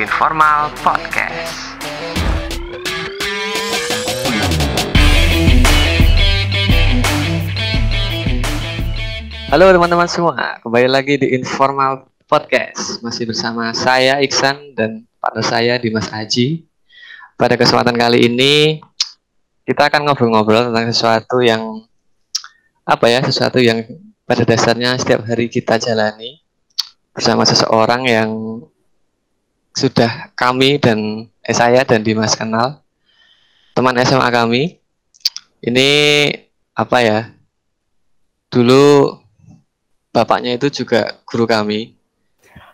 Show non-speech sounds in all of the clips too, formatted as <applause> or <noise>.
Informal Podcast. Halo teman-teman semua, kembali lagi di Informal Podcast. Masih bersama saya Iksan dan partner saya Dimas Aji. Pada kesempatan kali ini kita akan ngobrol-ngobrol tentang sesuatu yang apa ya, sesuatu yang pada dasarnya setiap hari kita jalani bersama seseorang yang sudah kami dan eh, saya dan Dimas kenal teman SMA kami. Ini apa ya? Dulu bapaknya itu juga guru kami.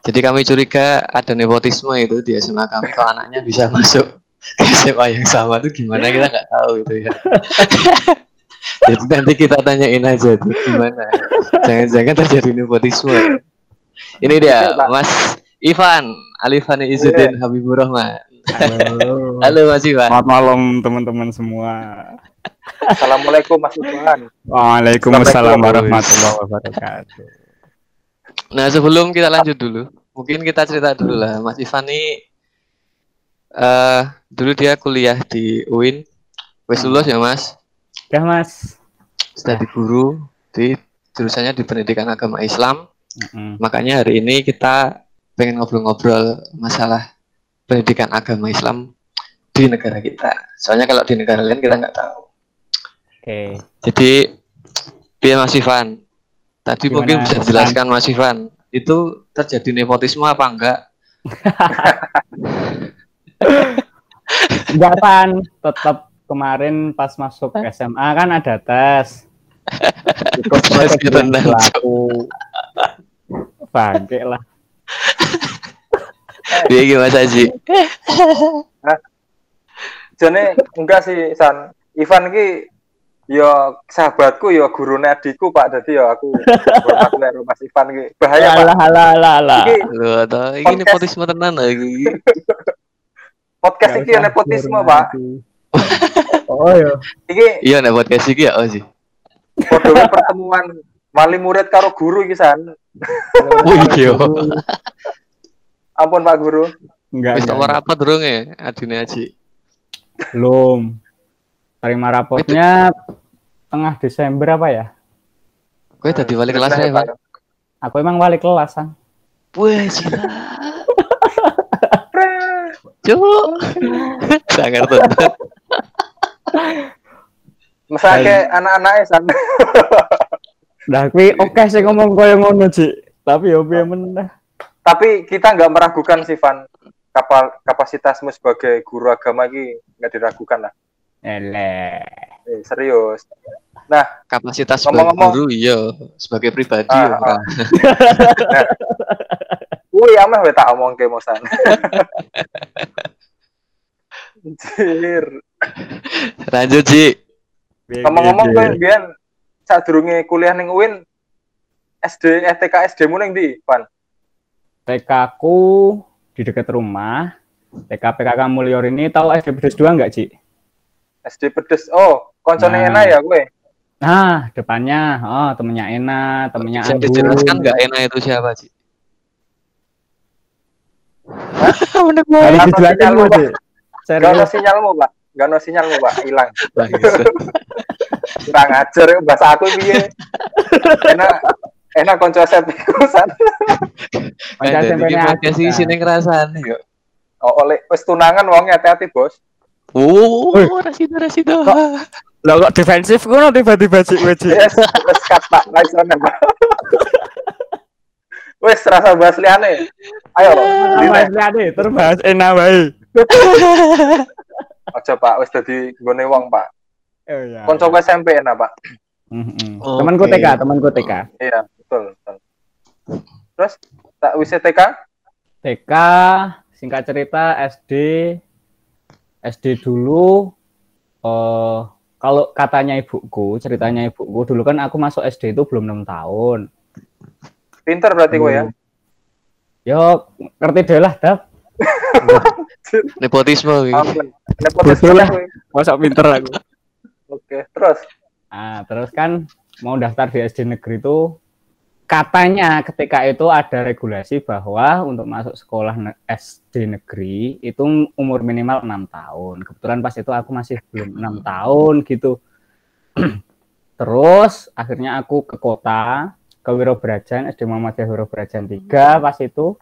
Jadi kami curiga ada nepotisme itu di SMA kami kalau anaknya bisa masuk ke SMA yang sama itu gimana kita nggak tahu itu ya. <laughs> Jadi nanti kita tanyain aja tuh gimana. Jangan-jangan terjadi nepotisme. Ini dia Mas Ivan Alifani Izzuddin Habibur Rahman. Halo. Halo Mas Ivan. Selamat malam teman-teman semua. Assalamualaikum Mas Ivan. Waalaikumsalam warahmatullahi wabarakatuh. Nah sebelum kita lanjut dulu, mungkin kita cerita dulu lah. Mas Ivan ini eh dulu dia kuliah di UIN. Wes lulus ya Mas? Ya Mas. Sudah di guru di jurusannya di pendidikan agama Islam. Mm-mm. Makanya hari ini kita pengen ngobrol-ngobrol masalah pendidikan agama Islam di negara kita. Soalnya kalau di negara lain kita nggak tahu. Oke. Jadi, biar Mas Ivan, tadi Gimana, mungkin bisa Ivan? dijelaskan Mas Ivan, itu terjadi nepotisme apa enggak? Enggak pan, tetap kemarin pas masuk SMA kan ada tes. <laughs> Ikut Tes berlaku. Bangke lah. Dia <laughs> gimana Haji? <laughs> Jane enggak sih San. Ivan ki yo sahabatku yo gurune adikku Pak. Dadi yo aku hormat karo Mas Ivan ki. Bahaya Pak. Alah alah alah alah. Iki atau ini Podcast. nepotisme tenan <laughs> lagi. podcast iki yo nepotisme Pak. Oh iya. Iki Iya nek podcast iki ya oh sih. pertemuan wali murid karo guru iki San. <laughs> Wih. Ampun Pak Guru. Enggak. Wis nomor apa durung ya adine Haji? Belum. Terima rapotnya tengah Desember apa ya? Kowe dadi wali kelas ya, Pak. Aku emang wali kelas, Sang. Wih, gila. Cuk. Sangar tenan. Mesake anak-anake San. <laughs> Dah kuwi oke sih ngomong koyo ngono, Cik. Tapi yo piye meneh. Tapi kita nggak meragukan sih Van. Kapal kapasitasmu sebagai guru agama iki nggak diragukan lah. Eleh. Eh, serius. Kapasitas sebagai Ngomong-ngomong- guru iya, sebagai pribadi Ah, ya, ora. <laughs> Wih, ameh we tak omong ke Mosan. Anjir. <laughs> Lanjut, Ji. Ngomong-ngomong kowe mbiyen sadurunge kuliah ning UIN SD eh, TK SD mu ning ndi, Pan? TK ku di dekat rumah. TK PKK Mulyor ini tahu SD Pedes 2 enggak, Ci? SD Pedes. Oh, koncone Nah. enak ya kowe. Nah, depannya oh temennya Ena, temennya Bisa Anggun. dijelaskan nggak enak itu siapa, Ji? Bener? Ci. Gak Serius. sinyalmu, Pak. Gak ono sinyalmu, Pak. Hilang. Kurang ajar ya, bahasa aku piye. Enak enak konco SMP ku san. Pancen Kan SMP podcast iki sini ngrasane yo. Oh, oleh wis tunangan wong hati-hati, Bos. Oh, Wih. rasido rasido. Lah kok defensif ngono tiba-tiba wis cut, Pak. Wis ono, Pak. Wis rasa bahas liane. Ayo, Dine. liane terbahas Ena wae. Aja, Pak. Wis dadi nggone wong, Pak. Oh iya. Konco SMP enak, Pak. Mhm. Oke. Temanku TK, temanku TK. Iya, betul, betul. Terus tak wis TK? TK singkat cerita SD SD dulu eh kalau katanya ibuku ceritanya ibuku dulu kan aku masuk SD itu belum enam tahun Pinter berarti kowe ya. yo ngerti deh lah dap <laughs> Nepotisme. Ampun. Nepotisme lah. kowe. masa pinter aku Oke, terus nah terus kan mau daftar di SD negeri itu katanya ketika itu ada regulasi bahwa untuk masuk sekolah ne- SD negeri itu umur minimal enam tahun. Kebetulan pas itu aku masih belum enam tahun gitu. <clears throat> Terus akhirnya aku ke kota ke Wirobrajan SD Muhammadiyah Wirobrajan 3 pas itu.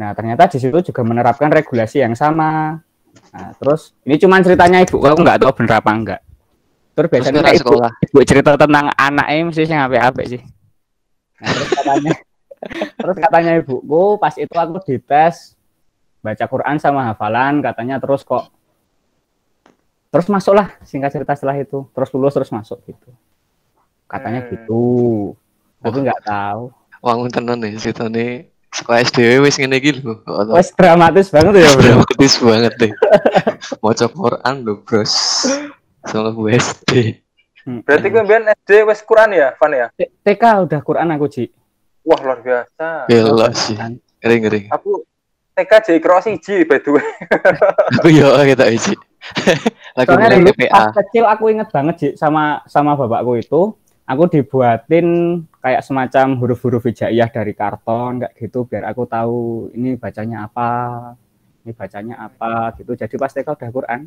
Nah ternyata di situ juga menerapkan regulasi yang sama. Nah, terus ini cuman ceritanya ibu, aku nggak tahu bener apa enggak. Terus biasanya Terus ibu, sekolah. ibu cerita tentang anaknya mesti yang apa-apa sih. Nah, terus katanya <laughs> terus katanya ibuku pas itu aku dites baca Quran sama hafalan katanya terus kok terus masuklah singkat cerita setelah itu terus lulus terus masuk gitu katanya Hmm. gitu tapi nggak tahu Wangun tenan nih ceritane sekolah SD wis ngene iki lho. Wes dramatis banget ya bro dramatis banget deh. Maca Quran lho, Bros. Soalnya gue SD. Berarti gue mbiyen SD wis Quran ya, Van ya? TK udah Quran aku Ci Wah, luar biasa. Gila sih. Ngeri ngeri. Aku TK jadi cross siji by the way. <laughs> Aku yo kita isi. Lagi <laughs> soalnya dulu pas kecil aku inget banget Ci sama sama bapakku itu aku dibuatin kayak semacam huruf-huruf hijaiyah dari karton kayak gitu biar aku tahu ini bacanya apa ini bacanya apa gitu jadi pas TK udah Quran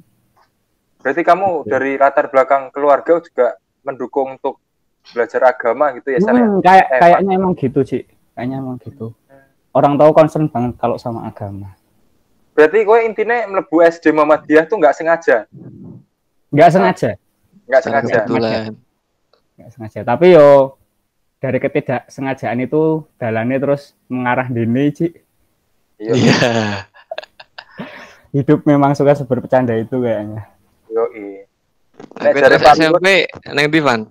Berarti kamu dari latar belakang keluarga juga mendukung untuk belajar agama gitu ya, San ya? Hmm, kayak Eh, kayaknya emang gitu Ci kayaknya emang gitu. Orang tahu concern banget kalau sama agama. Berarti gue intinya melebu SD Muhammadiyah tuh nggak sengaja, nggak sengaja. Nggak sengaja. Nggak sengaja. Tapi yo dari ketidaksengajaan itu dalannya terus mengarah dini Ci Iya, Iya. hidup memang suka bercanda itu kayaknya yo Nek jare terus Pak SMP neng di Van.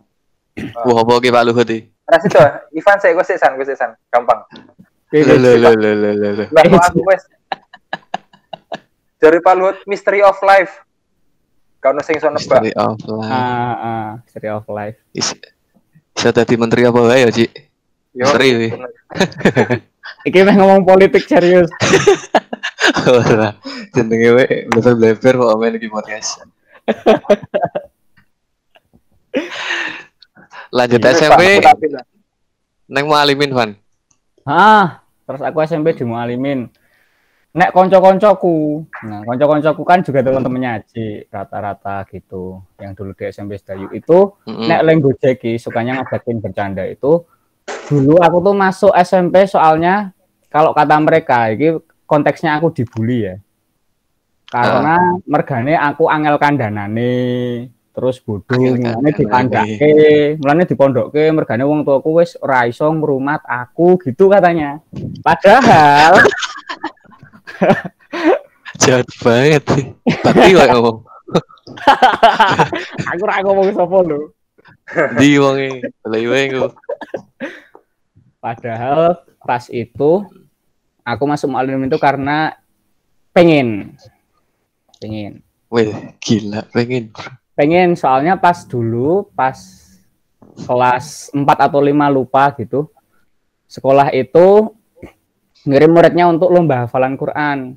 Wah, apa ki Pak Luhut iki? Ras itu, Ivan saya gue san, gue san, gampang. Lho lho lho lho lho lho, lho. Lah kok aku wes dari Pak Luhut Mystery of Life. Kau sing iso nebak. History of life. ah ah Story of Life Is- Bisa dadi menteri apa wae ya, Ci? Yo, Misteri, wih. bener. Iki meh ngomong politik serius. <laughs> Ora. Jenenge wae bleber-bleber kok main iki podcast. Lanjut Wes, SMP neng Mualimin, Van. Ah, terus aku SMP di Mualimin. Nek konco-koncoku, nah konco-koncoku kan juga teman-temannya Aji rata-rata gitu. Yang dulu di SMP Sedayu itu, Mm-mm. nek leng Gojeki sukanya ngajakin bercanda itu. Dulu aku tuh masuk SMP soalnya kalau kata mereka, ini konteksnya aku dibully ya. Karena mergane aku angel kandhanane, terus Angel mulane dipandake, mulane dipondokke mergane wong tuaku wis ora iso ngrumat aku gitu katanya. Padahal <laughs> Jahat banget. Bakti wae ngomong. <laughs> aku ora ngomong sapa lho. Di wonge. Wae engko. Padahal pas itu aku masuk Mualim itu karena pengen pengen Wih, gila pengen. pengen soalnya pas dulu pas kelas 4 atau 5 lupa gitu sekolah itu ngirim muridnya untuk lomba hafalan Quran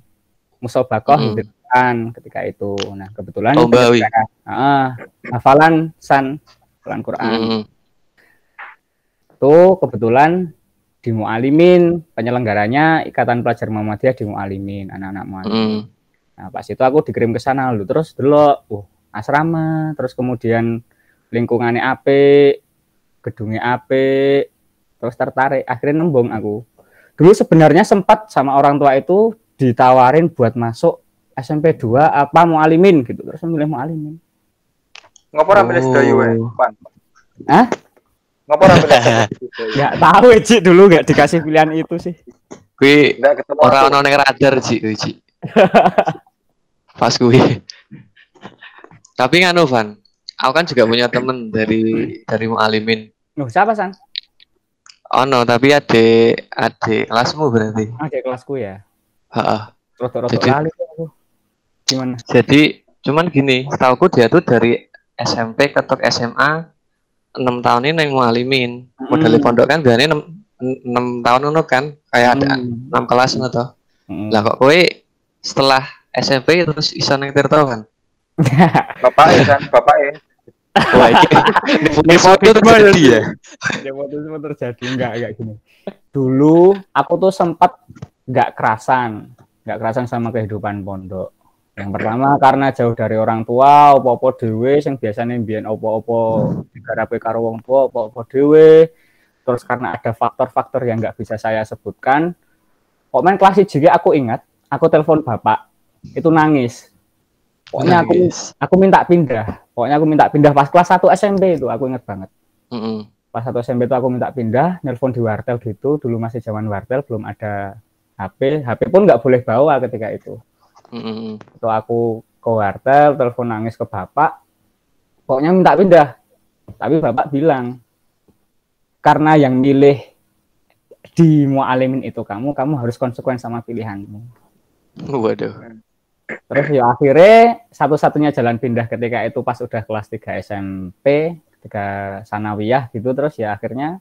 musobakoh Mm. gitu kan ketika itu nah kebetulan wi. Heeh, hafalan san hafalan Quran Mm. itu kebetulan di Mualimin penyelenggaranya Ikatan Pelajar Muhammadiyah di Mualimin anak-anak Mualimin Mm. Nah, pas itu aku dikirim ke sana dulu terus dulu uh, asrama, terus kemudian lingkungannya apik, gedungnya apik, terus tertarik, akhirnya nembung aku. Dulu sebenarnya sempat sama orang tua itu ditawarin buat masuk SMP 2 apa mau alimin gitu, terus milih mau alimin. Ngopo ra milih sedayu wae, Oh. Pan? Hah? Ngopo ra milih sedayu? Nggak <laughs> tahu Ci dulu nggak dikasih pilihan itu sih. Kuwi ora ono ning radar, Ci, Ci. Pas kuwi. Tapi nganu, Van. Aku kan juga punya temen dari dari Mualimin. Nuh, siapa San? Ono, tapi adik adik kelasmu berarti. Di kelasku ya. Heeh. Aku. Gimana? Jadi cuman gini, setauku dia tuh dari SMP ketok SMA 6 tahun ini neng Mualimin. Hmm. pondok kan biasanya 6, 6 tahun ngono kan, kayak ada Hmm. 6 kelas toh. Hmm. Lah kok kowe setelah SMP terus iso neng Tirto kan? <laughs> Bapak ya kan, bapak ya. Wah, ini <laughs> ini foto terjadi ya. Nepotisme terjadi enggak kayak gini. Dulu aku tuh sempat nggak kerasan, nggak kerasan sama kehidupan pondok. Yang pertama karena jauh dari orang tua, opo-opo dhewe sing biasanya mbiyen opo-opo digarape karo wong tua, opo-opo dhewe. Terus karena ada faktor-faktor yang nggak bisa saya sebutkan. Kok main kelas juga aku ingat, aku telepon bapak, itu nangis. Pokoknya aku Nangis. aku minta pindah. Pokoknya aku minta pindah pas kelas 1 SMP itu, aku ingat banget. Pas 1 SMP itu aku minta pindah, nelpon di wartel gitu. Dulu masih zaman wartel, belum ada HP. HP pun nggak boleh bawa ketika itu. Itu aku ke wartel, telepon nangis ke bapak. Pokoknya minta pindah. Tapi bapak bilang, karena yang milih di mualimin itu kamu, kamu harus konsekuen sama pilihanmu. <laughs> Waduh. Terus ya akhirnya satu-satunya jalan pindah ketika itu pas udah kelas 3 SMP, ketika sanawiyah gitu terus ya akhirnya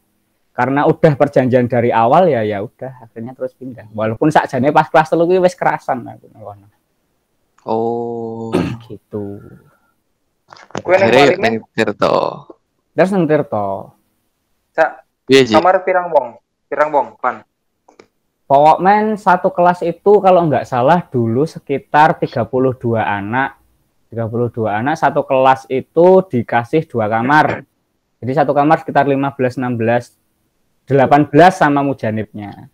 karena udah perjanjian dari awal ya ya udah akhirnya terus pindah. Walaupun sakjane pas kelas telu kuwi wis kerasan aku ngono. Oh, <clears throat> gitu. Mualimin, neng Tirto. Terus nang Tirto. Cak, Iya, kamar pirang wong? Pirang wong, Pan. Pokoknya satu kelas itu kalau nggak salah dulu sekitar 32 anak. 32 anak satu kelas itu dikasih dua kamar. Jadi satu kamar sekitar 15 16 18 sama mujanibnya.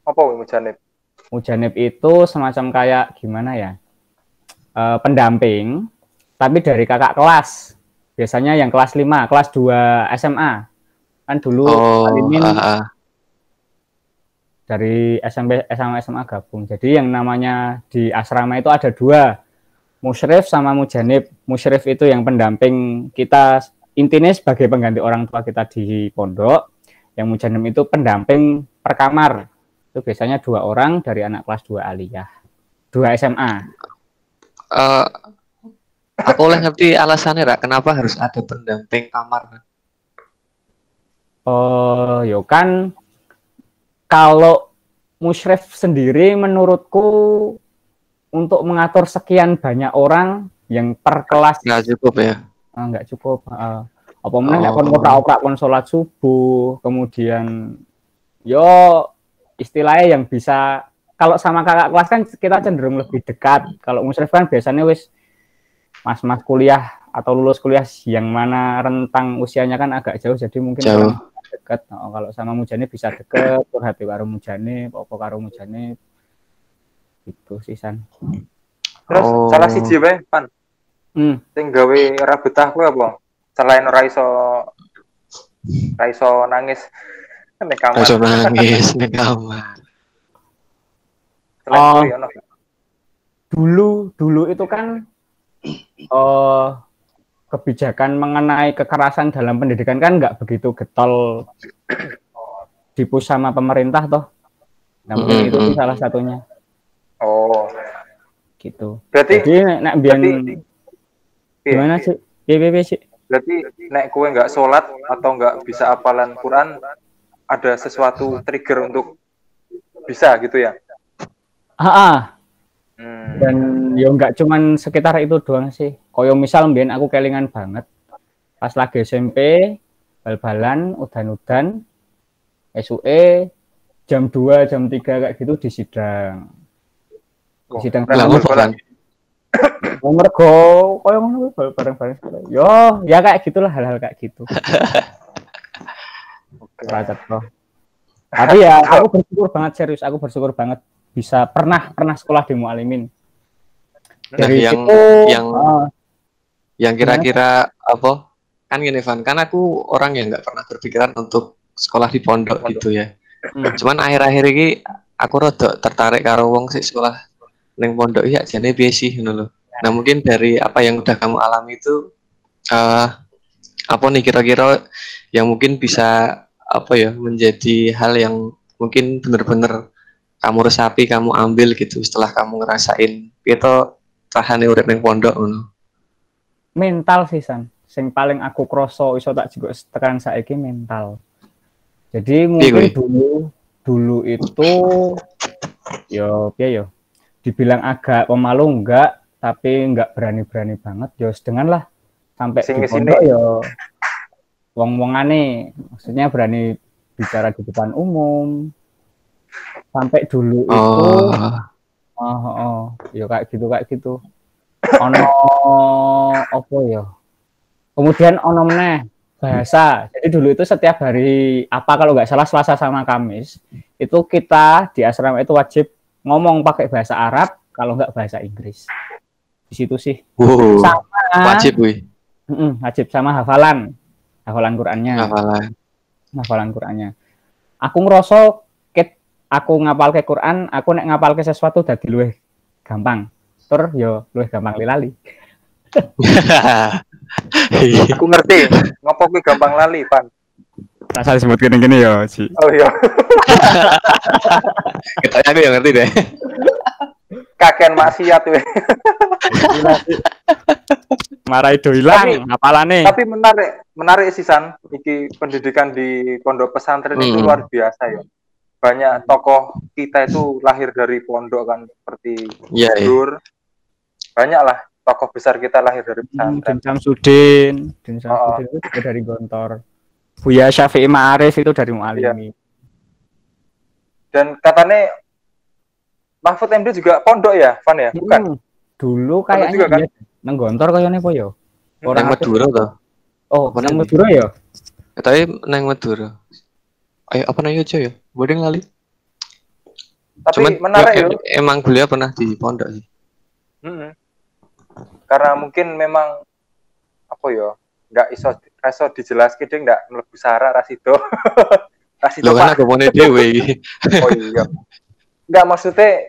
Apa mujanib? Mujanib itu semacam kayak gimana ya? Eh, pendamping tapi dari kakak kelas. Biasanya yang kelas 5, kelas 2 SMA. Kan dulu Oh, Alimin ah, ah. Dari SMP SMA SMA gabung. Jadi yang namanya di asrama itu ada dua, musyrif sama mujanib. Musyrif itu yang pendamping kita intinya sebagai pengganti orang tua kita di pondok. Yang mujanib itu pendamping per kamar. Itu biasanya dua orang dari anak kelas 2 aliyah. Dua SMA. Eh, aku oleh ngerti alasannya, Ra, kenapa harus ada pendamping kamar? Oh, yo kan kalau musyrif sendiri menurutku untuk mengatur sekian banyak orang yang per kelas Nggak cukup ya? Ah, nggak cukup. ah. apa mana Oh. kon oprak kon sholat subuh, kemudian yo istilahnya yang bisa kalau sama kakak kelas kan kita cenderung lebih dekat. Kalau musyrif kan biasanya wis mas-mas kuliah atau lulus kuliah yang mana rentang usianya kan agak jauh jadi mungkin Jauh. Dekat. Oh, kalau sama mujane bisa deket, curhat karo mujane, apa karo mujane itu sih san. Terus Oh. salah siji wae, Pan. Hmm. Sing gawe ora betah kuwi apa? Selain ora iso ora iso nangis ning kamar. Langsung nangis di kamar. Oh. dulu dulu itu kan eh kebijakan mengenai kekerasan dalam pendidikan kan nggak begitu getol dipush sama pemerintah toh. Nah, mungkin itu sih Mm-mm. salah satunya Oh. gitu. Berarti Jadi nek nek biyen berarti piye? gimana sih? Piye piye piye, sih? Berarti nek kowe nggak sholat atau nggak bisa hafalan Quran ada sesuatu trigger untuk bisa gitu ya? Ah. Hmm. dan yo nggak cuman sekitar itu doang sih. Koyo misal mbiyen aku kelingan banget pas lagi SMP bal-balan udan-udan SUE jam 2 jam 3 kayak gitu di sidang. Oh, sidang berarti Lah, Nah, apa, Bang? Oh, mergo koyo ngono bareng-bareng. Yo, ya kayak gitulah hal-hal kayak gitu. <laughs> Oke. Cetha. Tapi ya aku bersyukur banget serius, aku bersyukur banget bisa pernah pernah sekolah di Mualimin. Nah, Dari yang situ yang ah, yang kira-kira apa? Kan gini, Van, kan aku orang yang nggak pernah berpikiran untuk sekolah di pondok Pondok. gitu ya. Hmm. Cuman akhir-akhir ini aku rada tertarik karo wong sih sekolah ning pondok ya jane piye sih ngono lho. Nah, mungkin dari apa yang udah kamu alami itu eh apa nih kira-kira yang mungkin bisa apa ya menjadi hal yang mungkin bener-bener kamu resapi, kamu ambil gitu setelah kamu ngerasain. Itu tahane urip ning pondok ngono. mental sih san. Sing paling aku kroso iso tak juga tekan saiki mental. Jadi mungkin kuwi? dulu dulu itu yo piye yo? Dibilang agak pemalu enggak tapi enggak berani-berani banget yo dengan lah. Sampai Sing di pondok ya wong-wongane maksudnya berani bicara di depan umum sampai dulu itu Oh, oh, oh, oh. ya kayak gitu kayak gitu. <coughs> Ono apa ya kemudian ono meneh bahasa. Jadi dulu itu setiap hari apa kalau nggak salah Selasa sama Kamis itu kita di asrama itu wajib ngomong pakai bahasa Arab kalau nggak bahasa Inggris. Di situ sih. Wow. sama. Wajib, wih. Wajib. Sama hafalan. Hafalan Qurannya. Hafalan. hafalan Qurannya. Aku ngerasa ket aku ngapal ke Quran aku nek ngapal ke sesuatu dadi luwih gampang tur yo luwih gampang lali. <laughs> Aku ngerti. Ngopo kuwi gampang lali, Pan. rasa disebut gini-gini ya Ci Oh iya. <laughs> Kita aku yang ngerti deh. Kakean maksiat we. marah itu hilang ngapalane Tapi menarik, menarik sih San. Iki pendidikan di pondok pesantren itu Hmm. luar biasa ya. Banyak tokoh kita itu lahir dari pondok kan seperti Iya, iya. Dur. Banyak lah tokoh besar kita lahir dari Hmm, pesantren. Din Samsudin Din Samsudin itu juga dari Gontor Buya Syafi'i Ma'arif itu dari Mu'alimi Dan katanya Mahfud MD juga pondok ya, Van ya? Bukan. Hmm, dulu kayaknya juga kan? nang Gontor kayaknya apa ya Orang Madura toh. oh nang tadi? Madura ya Tapi nang Madura. Ayo apa nanya aja ya? Boleh lali. Tapi Cuman menarik ya, em- emang beliau pernah di pondok sih. Mm-mm. Karena mungkin memang apa ya, nggak iso iso dijelaske dia nggak mlebu sara rasido. rasido Lo <laughs> kan aku mau dewe. Oh iya. Nggak maksudnya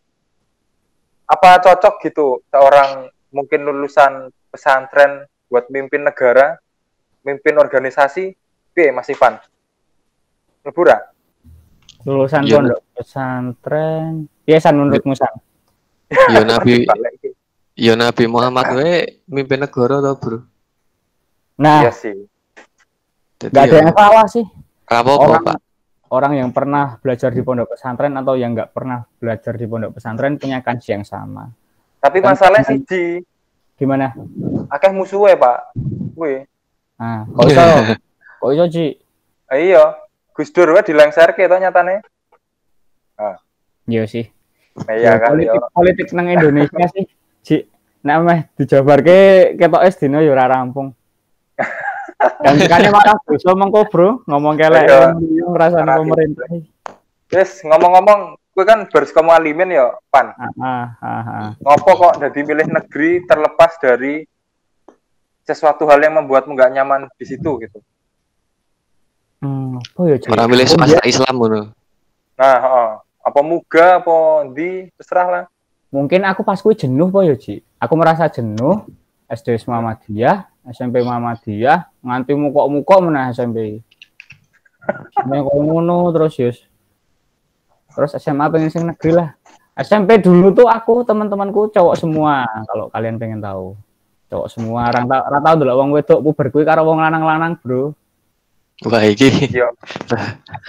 apa cocok gitu seorang mungkin lulusan pesantren buat mimpin negara, mimpin organisasi, piye Mas Ivan? Mlebu ra? lulusan Iya, pondok pesantren iya san menurutmu san Yo <laughs> Nabi Balik iki. yo Nabi Muhammad we mimpin negara toh, Bro. nah Iya sih. Jadi nggak ada yo yang salah sih rapopo, orang Pak. orang yang pernah belajar di pondok pesantren atau yang nggak pernah belajar di pondok pesantren punya kanji yang sama Tapi Kan- masalahnya siji, gimana akeh musuhe, Pak. Kuwi. nah kok iso <laughs> kok iso Ci Ah, iya, Gus Dur wae dilengserke to nyatane. iya sih Iya Ya, kan politik yo. politik nang Indonesia sih Ci nek meh dijabarke ketok es dino ya ora rampung <laughs> dan kan malah dosa mengko bro ngomong kelek Iya. ngrasani Narasi. pemerintah Wis ngomong-ngomong, kowe kan baris kamu alimin ya, Pan. ah ah ah, ah. Ngopo kok jadi milih negeri terlepas dari sesuatu hal yang membuatmu nggak nyaman di situ gitu. Hmm, apa ya Ci? Orang milih Aku swasta Islam ngono. Nah, heeh. apa muga apa di terserah lah. mungkin aku pas kuwi jenuh po ya Ci aku merasa jenuh SD Muhammadiyah SMP Muhammadiyah nganti mukok-mukok meneh SMP Nek ngono terus yus. Terus SMA pengen sing negeri lah. SMP dulu tuh aku teman-temanku cowok semua kalau kalian pengen tahu. Cowok semua ora tau delok wong wedok puber kuwi karo wong lanang-lanang bro Wah, iki Iya.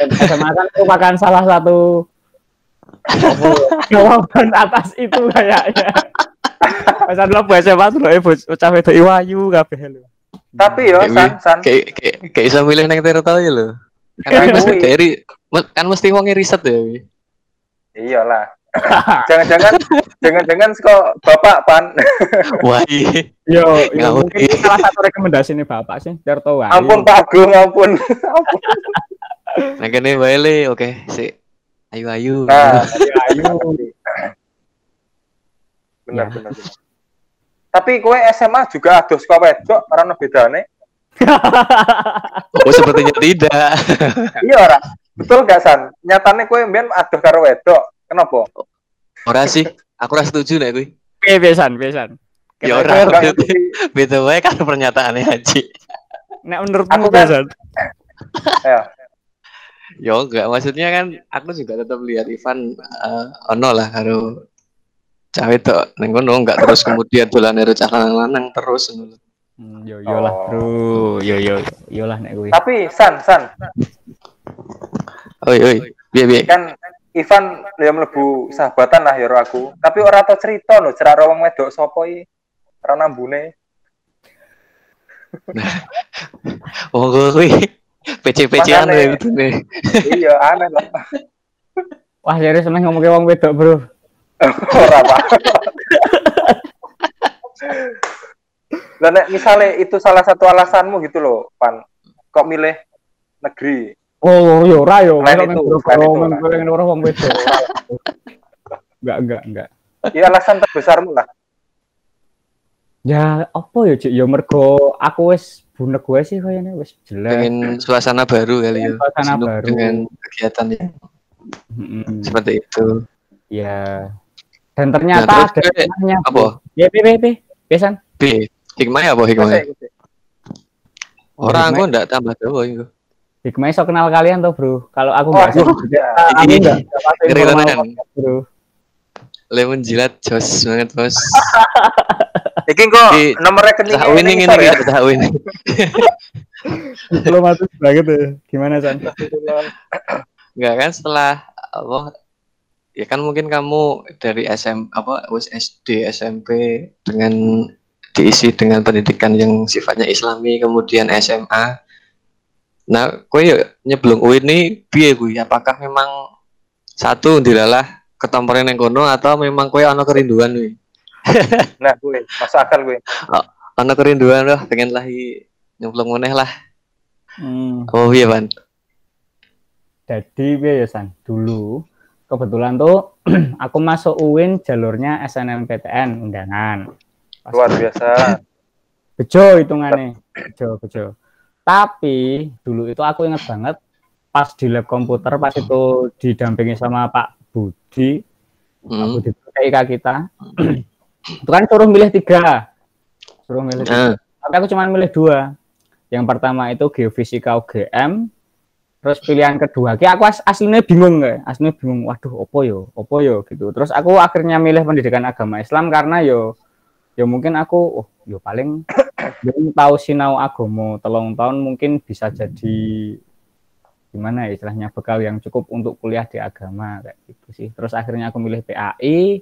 <laughs> SMA kan merupakan salah satu <laughs> jawaban atas itu kayaknya. Pas adalah buat SMA tuh loh, bocah wedok iwayu kabeh lho. Tapi yo san san kayak kayak kayak iso milih nang teritori ya lho. Kan mesti kan mesti wong riset ya. iyalah. Jangan-jangan jangan-jangan kok Bapak Pan. Wah. Yo, yo Nggak mungkin itu salah satu rekomendasi nih Bapak sih, Darto Wayu. ampun Pak Agung, ampun. ampun. Nah kene wae le, oke, sik. Ayu ayu. Nah, Ayu. benar Ya. benar. benar. Tapi kowe SMA juga ados kok wedok ora ono bedane. Oh, sepertinya tidak. Iya ora. Betul gak San? Nyatane kowe mbien adoh karo wedok. Kenapa? Ora sih, aku ora setuju nek kuwi. Oke, besan, besan. Ya ora. ngerti. Beda wae kan pernyataannya Haji. Nek menurutmu Aku kan- besan. Ya. Ya enggak, maksudnya kan aku juga tetap lihat Ivan eh, ono lah karo cawe tok ning kono enggak terus kemudian dolan karo cah lanang terus ngono. Hmm, yo yo lah, Oh. Bro. Yo yo yo lah nek kuwi. Tapi San, San, Oi oi, piye piye. kan Ivan ya mlebu sahabatan lah ya aku. Tapi ora tau cerita lho, cerita wong wedok sapa iki. Ora nambune. <laughs> Oh, kuwi PC-PC-an Makanya- ya gitu nih. iya aneh lah Wah, serius seneng ngomong wong wedok, Bro. <laughs> ora pak lah nek misalnya itu salah satu alasanmu gitu loh pan kok milih negeri Oh, yo ora yo. Selain Kalau itu, ngomong ngomong wong wedok. Enggak, enggak, enggak. ya alasan terbesarmu lah Ya, apa ya, Cik? Ya mergo aku wis bunek gue sih kayaknya wis jelek. Pengen suasana baru kali ya. Suasana Sibuk baru. Dengan kegiatan yang Mm-mm. seperti itu. Ya. Dan ternyata Nah, terus ada gue- hikmahnya. Apa? Ya, Pi, Pi, Pi. Biasan. B. Hikmah apa hikmah? Masa ikut sih? Orang aku ndak tambah dawa itu. Hikmahnya so kenal kalian tuh, Bro. Kalau aku oh enggak sih. iya. Aku Ini ngeri tenan. podcast, Bro. Lemon jilat jos banget bos. <laughs> Iki kok nomor rekeningnya Tak winning ini ngisor ya? tak. <laughs> Diplomatis banget ya. Gimana, San? Enggak kan setelah apa ya kan mungkin kamu dari SM apa SD SMP dengan diisi dengan pendidikan yang sifatnya islami kemudian SMA nah kowe nyeblong UIN ini piye kuwi apakah memang satu dilalah ketomporan yang kono atau memang kowe ana kerinduan kuwi <laughs> nah gue masuk akal gue ana kerinduan loh pengen lagi nyemplung meneh lah Hmm. oh iya Van Jadi piye ya San? Dulu kebetulan tuh <clears throat> aku masuk UIN jalurnya SNMPTN undangan. Pas luar biasa bejo hitungannya. Bejo, bejo. Tapi dulu itu aku inget banget pas di lab komputer pas itu didampingi sama Pak Budi, Pak Hmm. Budi PIK kita. itu kan suruh milih tiga. Suruh milih tiga. Nah, Tapi aku cuma milih dua. Yang pertama itu geofisika UGM. Terus pilihan kedua, ki aku as- aslinya bingung nggak? Aslinya bingung, waduh, opo yo, opo yo gitu. Terus aku akhirnya milih pendidikan agama Islam karena yo, yo mungkin aku, oh, yo paling belum tahu sinau agama telung tahun mungkin bisa jadi gimana ya istilahnya bekal yang cukup untuk kuliah di agama kayak gitu sih. Terus akhirnya aku milih PAI.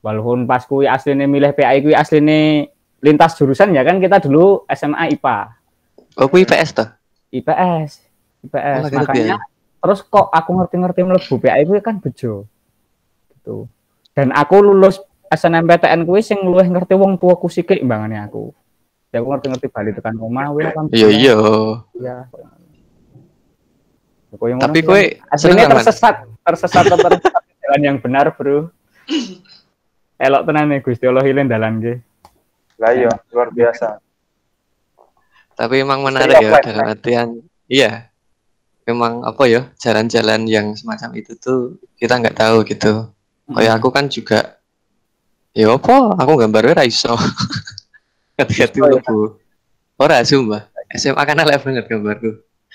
Walaupun pas kui aslinya milih PAI kui aslinya lintas jurusan ya kan kita dulu SMA IPA. oh kuwi IPS toh IPS, IPS. Oh, Makanya ya. terus kok aku ngerti-ngerti mlebu PAI kuwi kan bejo. Gitu. Dan aku lulus SNMPTN kuwi sing luwih ngerti wong tuaku sithik mbangane aku. Ya aku ngerti-ngerti bali tekan omah kuwi kan. iya iya Iya. Ngono tapi kowe seneng aslinya kan, tersesat, tersesat atau tersesat jalan yang benar, Bro. Elok tenan nih Gusti Allah hilin dalan nggih. lah iya luar biasa Tapi emang menarik ya life, dalam artian iya. Memang apa ya jalan-jalan yang semacam itu tuh kita nggak tahu gitu. Kayak aku kan juga ya apa aku gambarnya ra iso. <laughs> Hati-hati Oh, iya. mlebu. Ora sumpah. SMA kan elek banget gambarku.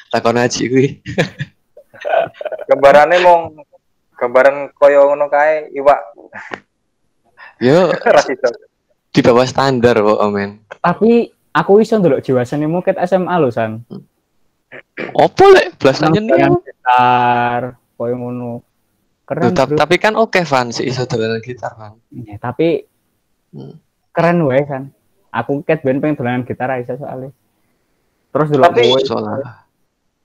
Takon haji kuwi. <laughs> gambarannya mau gambaran koyo ngono kae iwak Yo <laughs> di bawah standar kok men. Tapi aku iso ndelok jiwa senimu ket SMA lho, San. Opo lek belasannya Dengan nih. gitar, koyo ngono. Keren, Bro. tapi kan oke Van si iso dolanan gitar Van. Ya, tapi Hmm. keren wae kan. Aku ket ben pengen dolanan gitar aja soalnya. Terus dulu Tapi- Soalnya.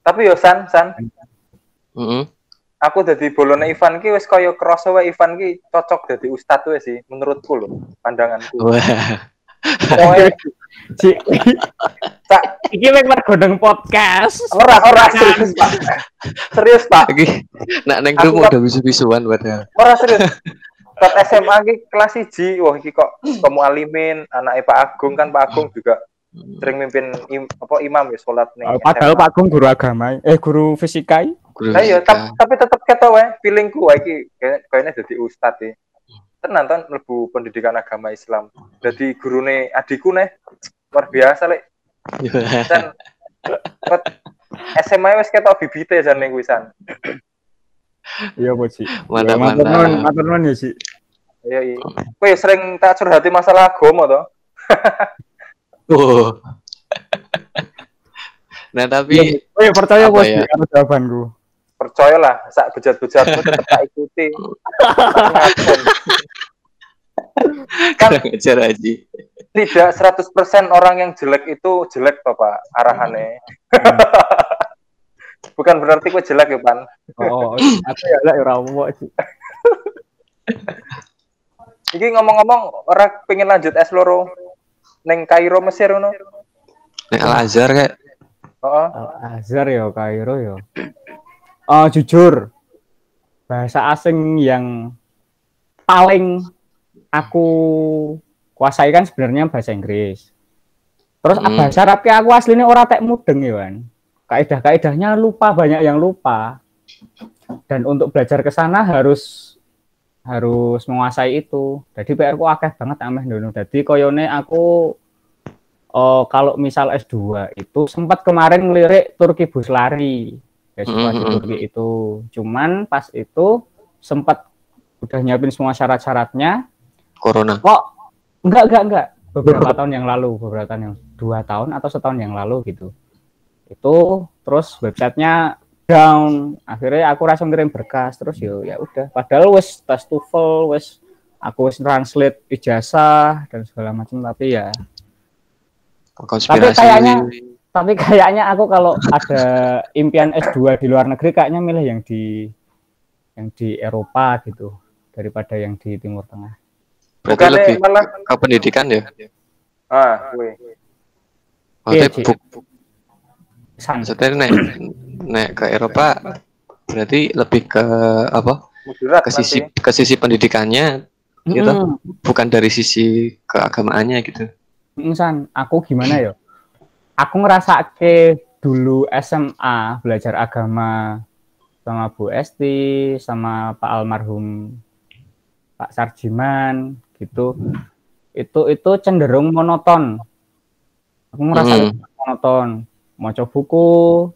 tapi yo san san Heeh. aku jadi bolone Ivan ki wis koyo wae Ivan ki cocok jadi ustadz wae sih menurutku loh pandanganku Wah. Kowe Ci, tak iki mek mergodeng podcast. ora ora serius pak serius pak Lagi nak neng mau udah bisu-bisuan padahal. ora serius Saat SMA ki kelas 1 wah iki kok kamu alimin anaknya Pak Agung kan Pak Agung juga sering mimpin im, apa imam ya sholat nih Oh, Padahal Pak Gung guru agama, eh guru fisika. Guru Nah, iya, fisika. tap- tapi tetep ketok wae feelingku wae iki kayak- kayaknya jadi ustad ya. Tenan kan lebu pendidikan agama Islam. Jadi gurune adikku nih luar biasa lek <laughs> dan SMA wis ketok bibite jane kuwi san. Iya, Bu, Ci. Mantap, Ya, matur nuwun, mantap. matur nuwun ya, Ci. Iya iya. Kowe sering tak curhati masalah agama to? <laughs> Oh. nah tapi Oh, ya percaya Apa bos ya? karo jawabanku. Percayalah sak bejat-bejatmu <laughs> tetep tak ikuti. Kurang ajar aja. Tidak 100% orang yang jelek itu jelek toh Pak arahannya. <laughs> Bukan berarti gue jelek ya Pan. Oh, aku ya lah ya sih. Iki ngomong-ngomong orang pengen lanjut S loro neng Kairo Mesir ngono. Nek Al Azhar kayak Heeh. Al Azhar ya Kairo ya. Oh, jujur. Bahasa asing yang paling aku kuasai kan sebenarnya bahasa Inggris. Terus Hmm. bahasa Arab ki aku aslinya ora tek mudeng ya, Wan. Kaidah-kaidahnya lupa, banyak yang lupa. Dan untuk belajar ke sana harus harus menguasai itu. Jadi PR ku akeh banget ameh ngono. Jadi koyone aku oh, kalau misal S2 itu sempat kemarin ngelirik Turki bus lari. Beasiswa di Mhm. Turki itu. Cuman pas itu sempat udah nyiapin semua syarat-syaratnya corona. kok enggak enggak enggak beberapa tahun yang lalu beberapa tahun yang dua tahun atau setahun yang lalu gitu itu terus websitenya down akhirnya aku rasa ngirim berkas terus yo ya udah padahal wes tes TOEFL wes aku wes translate ijazah dan segala macam tapi ya Konspirasi. kayaknya- tapi kayaknya aku kalau ada impian S2 di luar negeri kayaknya milih yang di yang di Eropa gitu daripada yang di Timur Tengah berarti Bukannya lebih malah ke pendidikan ya. ah, gue. Maksudnya Iya, Ci. bu- maksudnya nek nek ke Eropa berarti lebih ke apa? Mudirat Ke sisi nanti. ke sisi pendidikannya gitu. Mm, bukan dari sisi keagamaannya gitu. mm, San, aku gimana ya? Aku ngerasa ke dulu SMA belajar agama sama Bu Esti, sama Pak almarhum Pak Sarjiman gitu. Itu itu cenderung monoton. Aku ngerasa Hmm. itu monoton. Mau buku,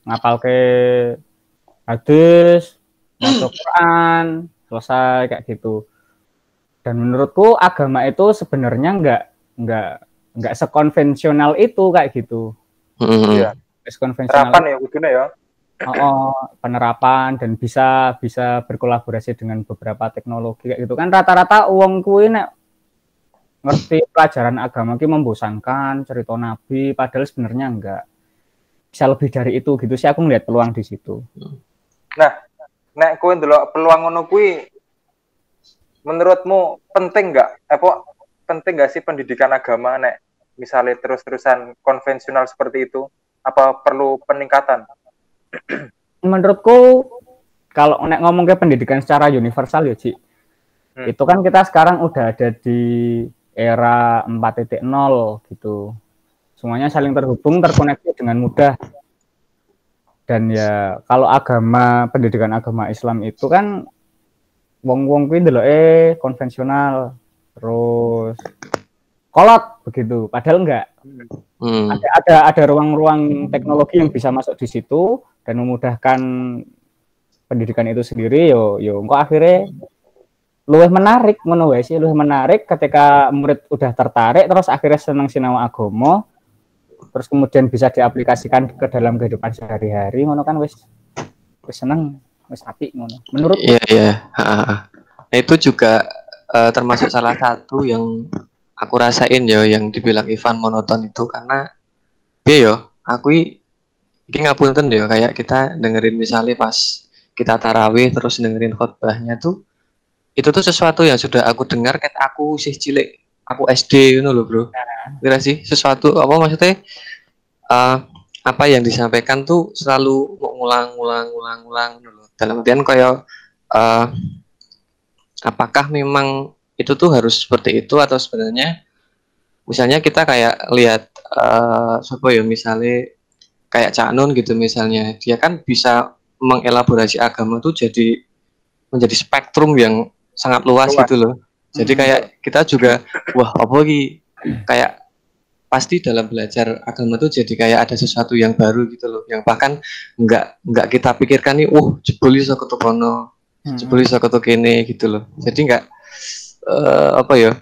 ngapal ke hadis, mau <clears throat> Quran, selesai kayak gitu. Dan menurutku agama itu sebenarnya nggak nggak nggak sekonvensional itu kayak gitu. Mm-mm. Iya. Sekonvensional Terapan ya ya. Oh, oh, penerapan dan bisa bisa berkolaborasi dengan beberapa teknologi kayak gitu kan rata-rata uang kuwi nek ngerti pelajaran agama ki membosankan cerita nabi padahal sebenarnya enggak bisa lebih dari itu gitu sih aku ngeliat peluang di situ Nek kowe ndelok peluang ngono kuwi menurutmu penting nggak? Apa penting nggak sih pendidikan agama nek misalnya terus-terusan konvensional seperti itu? Apa perlu peningkatan? <clears throat> menurutku kalau nek ngomong ke pendidikan secara universal ya Ci Hmm. itu kan kita sekarang udah ada di era 4.0 gitu semuanya saling terhubung terkoneksi dengan mudah dan ya kalau agama pendidikan agama Islam itu kan wong-wong kuwi ndeloke konvensional terus kolot begitu padahal enggak Hmm. ada ada ada ruang-ruang teknologi yang bisa masuk di situ dan memudahkan pendidikan itu sendiri yo yo engko akhirnya luwih menarik ngono wae sih luwih menarik ketika murid udah tertarik terus akhirnya seneng sinau agama terus kemudian bisa diaplikasikan ke dalam kehidupan sehari-hari ngono kan wis wis seneng wis apik ngono menurut Iya iya. Ha, ha, ha. Nah, itu juga eh, termasuk salah satu yang aku rasain ya yang dibilang Ivan monoton itu karena dia yo aku i- iki ngapunten ya kayak kita dengerin misalnya pas kita tarawih terus dengerin khotbahnya tuh itu tuh sesuatu yang sudah aku dengar kayak aku sih cilik aku SD itu loh bro. Kira sih sesuatu apa maksudnya? Eh, apa yang disampaikan tuh selalu mau ngulang-ngulang-ngulang-ngulang loh dalam artian kayak eh, apakah memang itu tuh harus seperti itu atau sebenarnya? Misalnya kita kayak lihat eh siapa ya misalnya kayak Cak Nun gitu misalnya. Dia kan bisa mengelaborasi agama tuh jadi menjadi spektrum yang sangat luas, Luas. gitu loh jadi Hmm. kayak kita juga wah apa lagi? Kayak pasti dalam belajar agama tuh jadi kayak ada sesuatu yang baru gitu loh. Yang bahkan nggak nggak kita pikirkan nih uh jebul iso ketukono Hmm. jebul iso kene gitu loh. Jadi nggak eh, apa ya?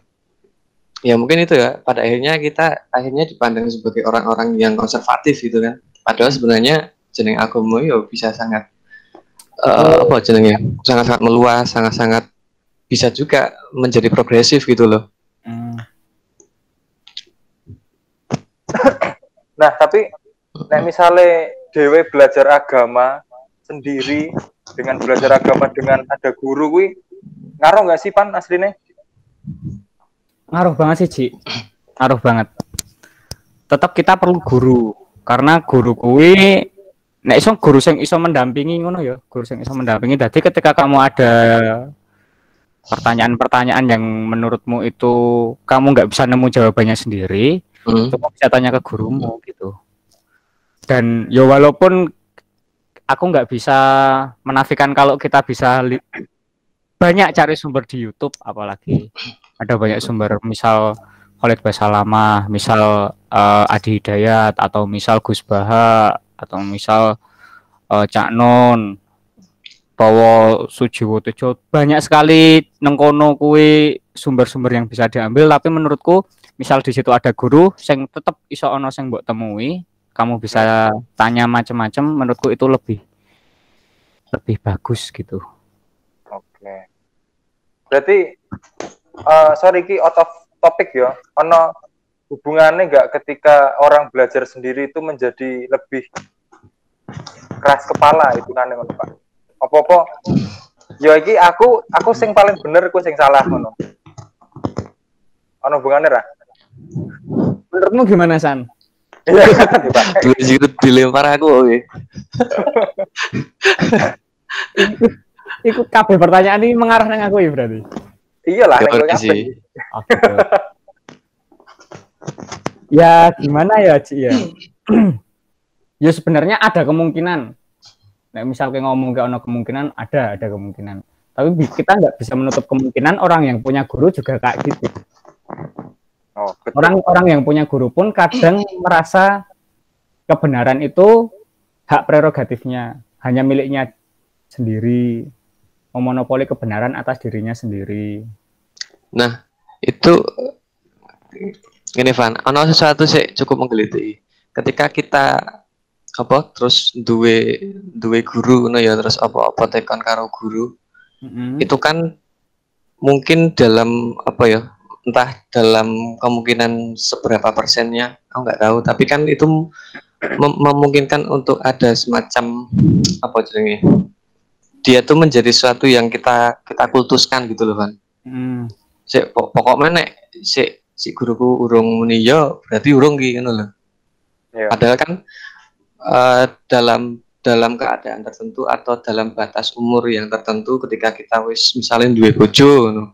Ya mungkin itu ya. Pada akhirnya kita akhirnya dipandang sebagai orang-orang yang konservatif gitu kan. Padahal sebenarnya jeneng agama ya bisa sangat eh, apa jenengnya? Sangat-sangat meluas sangat-sangat bisa juga menjadi progresif gitu loh Hmm. Nah, tapi nek misalnya dewe belajar agama sendiri dengan belajar agama dengan ada guru kuwi ngaruh nggak sih pan aslinya? Ngaruh banget sih, Ci. Ngaruh banget. Tetap kita perlu guru karena guru kuwi nek iso guru sing iso mendampingi ngono ya, guru sing iso mendampingi. Jadi ketika kamu ada pertanyaan-pertanyaan yang menurutmu itu kamu nggak bisa nemu jawabannya sendiri, Hmm. bisa tanya ke gurumu gitu. Dan ya walaupun aku nggak bisa menafikan kalau kita bisa banyak cari sumber di YouTube, apalagi ada banyak sumber, misal Khalid Basalamah, misal eh, Adi Hidayat, atau misal Gus Baha, atau misal eh, Cak Non, Bawa Sujiwo Tejo, banyak sekali nengkono kuwi sumber-sumber yang bisa diambil, tapi menurutku misal di situ ada guru sing tetep iso ono sing mbok temui kamu bisa tanya macam-macam menurutku itu lebih lebih bagus gitu Oke. Berarti eh sorry ki out of topic ya. Ono hubungannya nggak ketika orang belajar sendiri itu menjadi lebih keras kepala itu kan ngono Pak. Apa-apa ya iki aku aku sing paling bener aku sing salah ngono. Ono hubungannya ra? menurutmu gimana San? Iya, Pak. Dulu jirut dilempar aku oke. Ikut kabeh pertanyaan ini mengarah nang aku ya berarti. Iya lah, nek kowe sih. <laughs> Ya gimana ya Ci ya? <clears throat> ya sebenarnya ada kemungkinan. Nah, misal kayak ngomong kayak ono kemungkinan ada ada kemungkinan. Tapi kita nggak bisa menutup kemungkinan orang yang punya guru juga kayak gitu. Oh, betul. Orang-orang yang punya guru pun kadang merasa kebenaran itu hak prerogatifnya, hanya miliknya sendiri, memonopoli kebenaran atas dirinya sendiri. Nah, itu ini Van, ono sesuatu sih cukup menggelitik. Ketika kita apa terus duwe duwe guru ngono ya terus apa-apa tekon karo guru Mm-mm. itu kan mungkin dalam apa ya entah dalam kemungkinan seberapa persennya aku nggak tahu tapi kan itu mem- memungkinkan untuk ada semacam apa jenenge dia tuh menjadi sesuatu yang kita kita kultuskan gitu loh kan Mm. si pokoknya nek si si guruku urung muni yo berarti urung ngono lho Iya. padahal kan eh, dalam dalam keadaan tertentu atau dalam batas umur yang tertentu ketika kita wis misalnya duwe bojo ngono,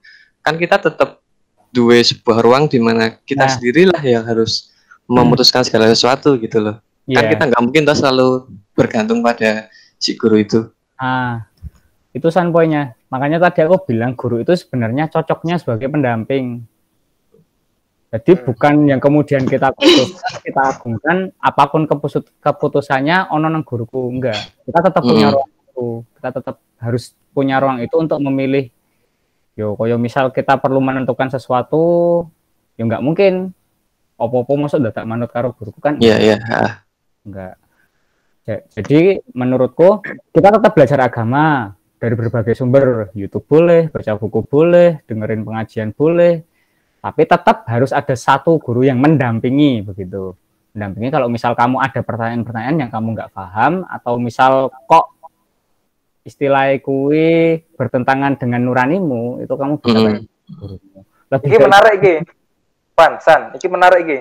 kan kita tetap duwe sebuah ruang di mana kita Nah. sendirilah yang harus memutuskan segala sesuatu gitu loh kan Iya. kita nggak mungkin toh selalu bergantung pada si guru itu Ah, itu san poinnya. Makanya tadi aku bilang guru itu sebenarnya cocoknya sebagai pendamping. Jadi Hmm. bukan yang kemudian kita putuskan, <laughs> kita agungkan apa pun kepusut- keputusannya ono nang guruku enggak. Kita tetap punya Hmm. ruang itu. Kita tetap harus punya ruang itu untuk memilih. Yo, koyo misal kita perlu menentukan sesuatu, ya enggak mungkin. Opo-opo masuk dadak manut karo guruku kan Iya iya ah. enggak. Ja- Jadi menurutku kita tetap belajar agama dari berbagai sumber, YouTube boleh, baca buku boleh, dengerin pengajian boleh, tapi tetap harus ada satu guru yang mendampingi begitu. Mendampingi kalau misal kamu ada pertanyaan-pertanyaan yang kamu nggak paham atau misal kok istilah kue bertentangan dengan nuranimu itu kamu bisa Mm. gurumu. Lebih dari- menarik iki. Pan, San, iki menarik iki.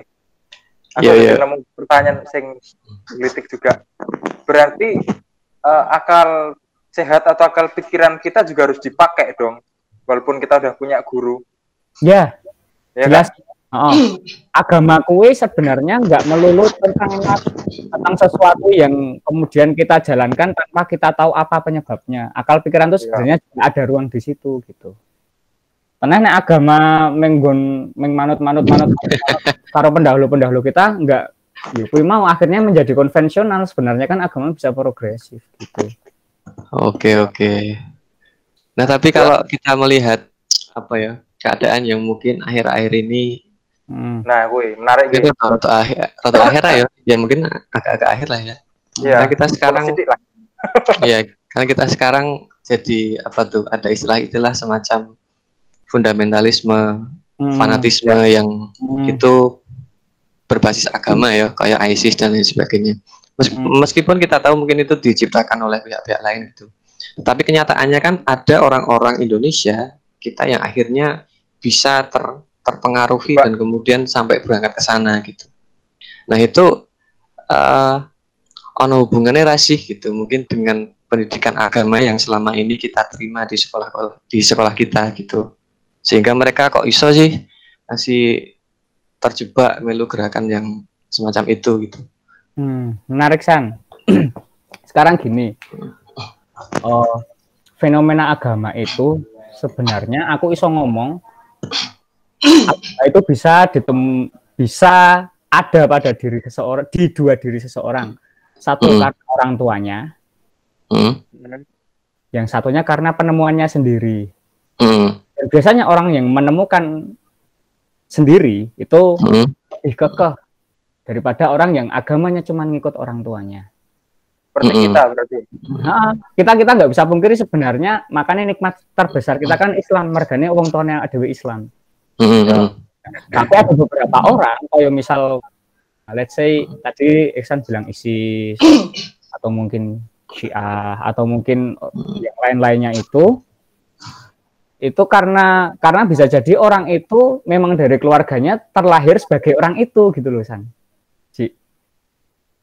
Aku Iya, yeah, iya. nemu pertanyaan sing politik juga. Berarti eh, akal sehat atau akal pikiran kita juga harus dipakai dong. Walaupun kita udah punya guru, ya ya jelas kan? Oh, <clears throat> agama kue sebenarnya nggak melulu tentang tentang sesuatu yang kemudian kita jalankan tanpa kita tahu apa penyebabnya. Akal pikiran itu Iya. sebenarnya juga ada ruang di situ gitu. Karena nek agama menggon mengmanut manut manut <laughs> karo pendahulu pendahulu kita nggak ya mau akhirnya menjadi konvensional sebenarnya kan agama bisa progresif gitu. Oke oke. Nah tapi kalau kita melihat apa ya keadaan yang mungkin akhir-akhir ini Hmm. Nah, gue menarik itu gitu. rata akhir rata akhir lah ya, ya mungkin agak-agak akhir lah ya. Iya. Karena kita sekarang <laughs> ya karena kita sekarang jadi apa tuh ada istilah-istilah semacam fundamentalisme Hmm. fanatisme yang Hmm. itu berbasis agama ya kayak ISIS dan lain sebagainya. Mes- Hmm. Meskipun kita tahu mungkin itu diciptakan oleh pihak-pihak lain itu, tapi kenyataannya kan ada orang-orang Indonesia kita yang akhirnya bisa ter- terpengaruhi Pak. dan kemudian sampai berangkat ke sana gitu. Nah itu eh ono hubungannya rasih gitu mungkin dengan pendidikan agama yang selama ini kita terima di sekolah di sekolah kita gitu sehingga mereka kok iso sih masih terjebak melu gerakan yang semacam itu gitu Hmm, menarik San. <clears throat> Sekarang gini, oh, fenomena agama itu sebenarnya aku iso ngomong itu bisa ditem bisa ada pada diri seseorang di dua diri seseorang. Satu Hmm. karena orang tuanya, Hmm, yang satunya karena penemuannya sendiri. hmm, Dan biasanya orang yang menemukan sendiri itu hmm, lebih kekeh daripada orang yang agamanya cuma ngikut orang tuanya. Seperti Mm-mm. kita berarti. Nah, kita kita nggak bisa pungkiri sebenarnya makanya nikmat terbesar kita kan Islam mergane wong tuanya ada Islam. hmm, hmm, Tapi ada beberapa orang kayak misal let's say tadi Iksan bilang ISIS <coughs> atau mungkin Syiah atau mungkin yang lain-lainnya itu itu karena karena bisa jadi orang itu memang dari keluarganya terlahir sebagai orang itu gitu loh San.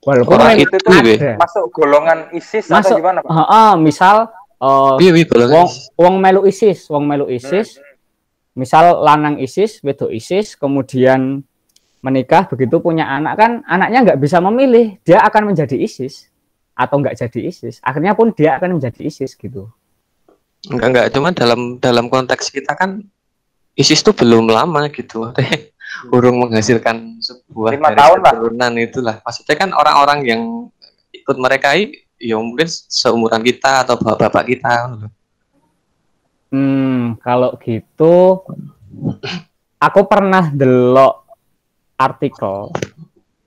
Walaupun Orang memang itu tuh ada. Masuk golongan ISIS atau Masuk. gimana, Pak? Heeh, misal eh, Iya, iya, boleh. wong wong melu ISIS, wong melu ISIS, misal lanang ISIS, wedok ISIS, kemudian menikah begitu punya anak kan anaknya nggak bisa memilih dia akan menjadi ISIS atau nggak jadi ISIS. Akhirnya pun dia akan menjadi ISIS gitu. Enggak enggak, cuma dalam dalam konteks kita kan ISIS tuh belum lama gitu. <laughs> Urung menghasilkan sebuah Lima tahun lah. keturunan itulah. Maksudnya kan orang-orang yang ikut mereka ya mungkin seumuran kita atau bapak-bapak kita. gitu. Hmm, kalau gitu aku pernah delok artikel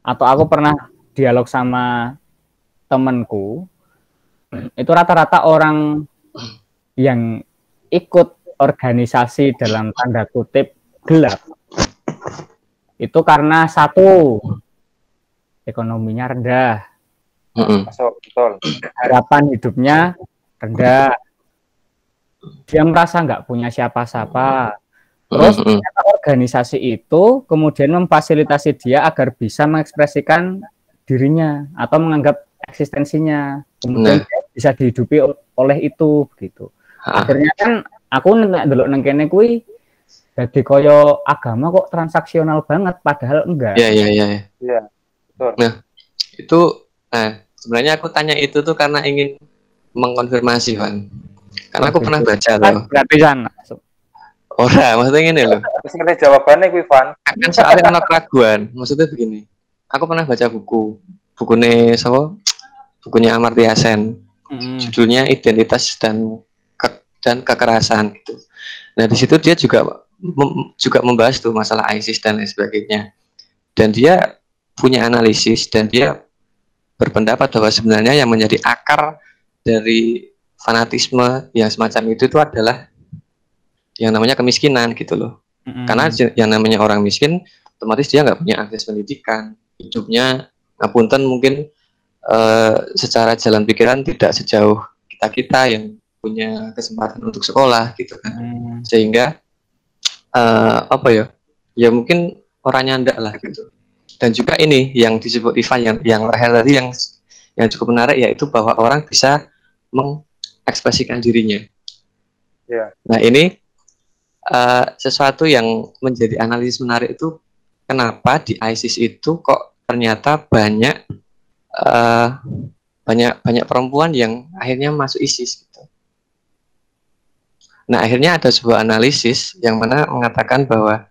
atau aku pernah dialog sama temenku itu rata-rata orang yang ikut organisasi dalam tanda kutip gelap itu karena satu ekonominya rendah. Masuk, betul. harapan hidupnya rendah dia merasa nggak punya siapa-siapa Terus organisasi itu kemudian memfasilitasi dia agar bisa mengekspresikan dirinya atau menganggap eksistensinya. Kemudian Nah. dia bisa dihidupi oleh itu gitu. Akhirnya kan aku nek delok nang kene kuwi dadi koyo agama kok transaksional banget padahal enggak. Iya, iya, iya. iya. Iya. Itu nah, sebenarnya aku tanya itu tuh karena ingin mengkonfirmasi, Van. Karena aku pernah baca Kan loh. berarti sana. Ora, maksudnya gini loh. Terus ngerti jawabannya kuwi, Van. kan soalnya anak keraguan maksudnya begini aku pernah baca buku bukunya siapa bukunya Amartya Sen Mm. judulnya identitas dan ke- dan kekerasan gitu nah di situ dia juga mem- juga membahas tuh masalah ISIS dan lain sebagainya dan dia punya analisis dan dia berpendapat bahwa sebenarnya yang menjadi akar dari fanatisme yang semacam itu itu adalah yang namanya kemiskinan gitu loh Mm. karena j- yang namanya orang miskin otomatis dia nggak punya akses pendidikan hidupnya ngapunten mungkin eh, secara jalan pikiran tidak sejauh kita kita yang punya kesempatan untuk sekolah gitu kan Mm. sehingga eh, apa ya ya mungkin orangnya ndak lah gitu dan juga ini yang disebut Ivan yang yang terakhir tadi yang yang cukup menarik yaitu bahwa orang bisa mengekspresikan dirinya Iya. nah ini eh, sesuatu yang menjadi analisis menarik itu kenapa di ISIS itu kok ternyata banyak eh, banyak banyak perempuan yang akhirnya masuk ISIS gitu. Nah akhirnya ada sebuah analisis yang mana mengatakan bahwa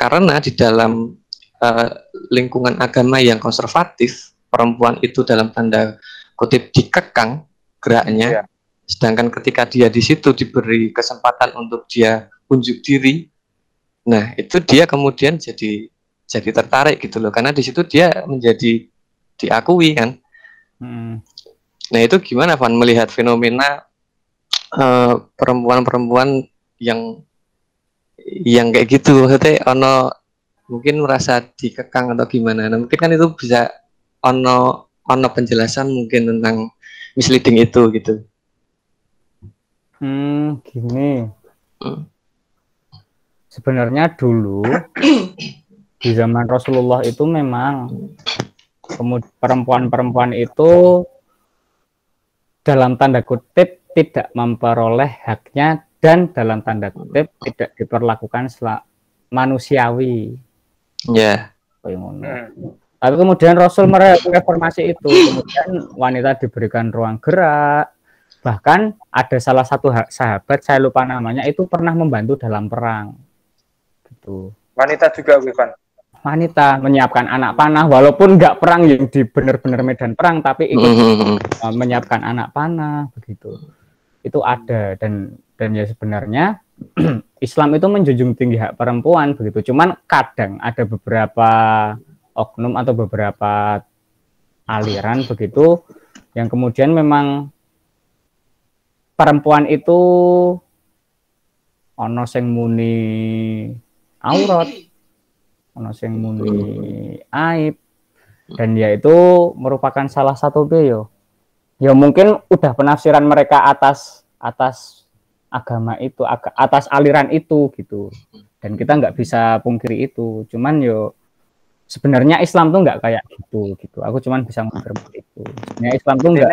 karena di dalam eh, lingkungan agama yang konservatif perempuan itu dalam tanda kutip dikekang geraknya, Iya. sedangkan ketika dia di situ diberi kesempatan untuk dia unjuk diri, nah itu dia kemudian jadi jadi tertarik gitu loh karena di situ dia menjadi diakui kan. Mm. Nah itu gimana Van melihat fenomena eh, perempuan-perempuan yang yang kayak gitu maksudnya ono mungkin merasa dikekang atau gimana nah, mungkin kan itu bisa ono ono penjelasan mungkin tentang misleading itu gitu Hmm, gini. Hmm. Sebenarnya dulu di zaman Rasulullah itu memang perempuan-perempuan itu dalam tanda kutip tidak memperoleh haknya dan dalam tanda kutip tidak diperlakukan sela- manusiawi. ya ngono. Hmm. Tapi kemudian Rasul mereformasi itu, kemudian wanita diberikan ruang gerak. Bahkan ada salah satu ha- sahabat, saya lupa namanya, itu pernah membantu dalam perang. Gitu. Wanita juga, Wivan. Wanita menyiapkan anak panah, walaupun nggak perang yang di benar-benar medan perang, tapi ikut Mhm. uh, menyiapkan anak panah, begitu. Itu ada dan dan ya sebenarnya <clears throat> Islam itu menjunjung tinggi hak perempuan begitu. Cuman kadang ada beberapa oknum atau beberapa aliran begitu yang kemudian memang perempuan itu ono sing muni aurat, ono sing muni aib dan dia itu merupakan salah satu beo. Ya mungkin udah penafsiran mereka atas atas agama itu, atas aliran itu gitu. Dan kita nggak bisa pungkiri itu. Cuman yo sebenarnya Islam tuh nggak kayak gitu gitu. Aku cuman bisa mengerti itu. Sebenarnya Islam tuh nggak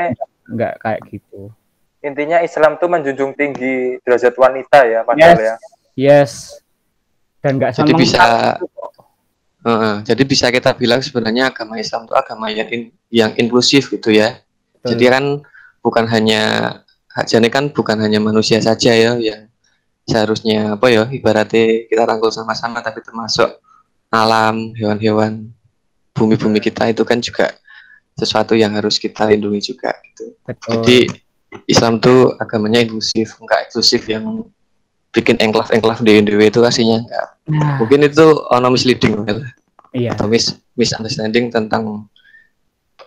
nggak kayak gitu. intinya Islam tuh menjunjung tinggi derajat wanita ya, padahal Yes. ya. Yes. Dan nggak Jadi sama bisa Heeh, jadi bisa kita bilang sebenarnya agama Islam itu agama yang in- yang inklusif gitu ya. Jadi kan bukan hanya jadi kan bukan hanya manusia saja ya yang seharusnya apa ya ibaratnya kita rangkul sama-sama tapi termasuk alam, hewan-hewan, bumi-bumi kita itu kan juga sesuatu yang harus kita lindungi juga gitu. Betul. Jadi Islam tuh agamanya inklusif, enggak eksklusif yang bikin engklaf-engklaf di Indonesia itu aslinya enggak. Nah, Mungkin itu ono misleading gitu iya. atau mis misunderstanding tentang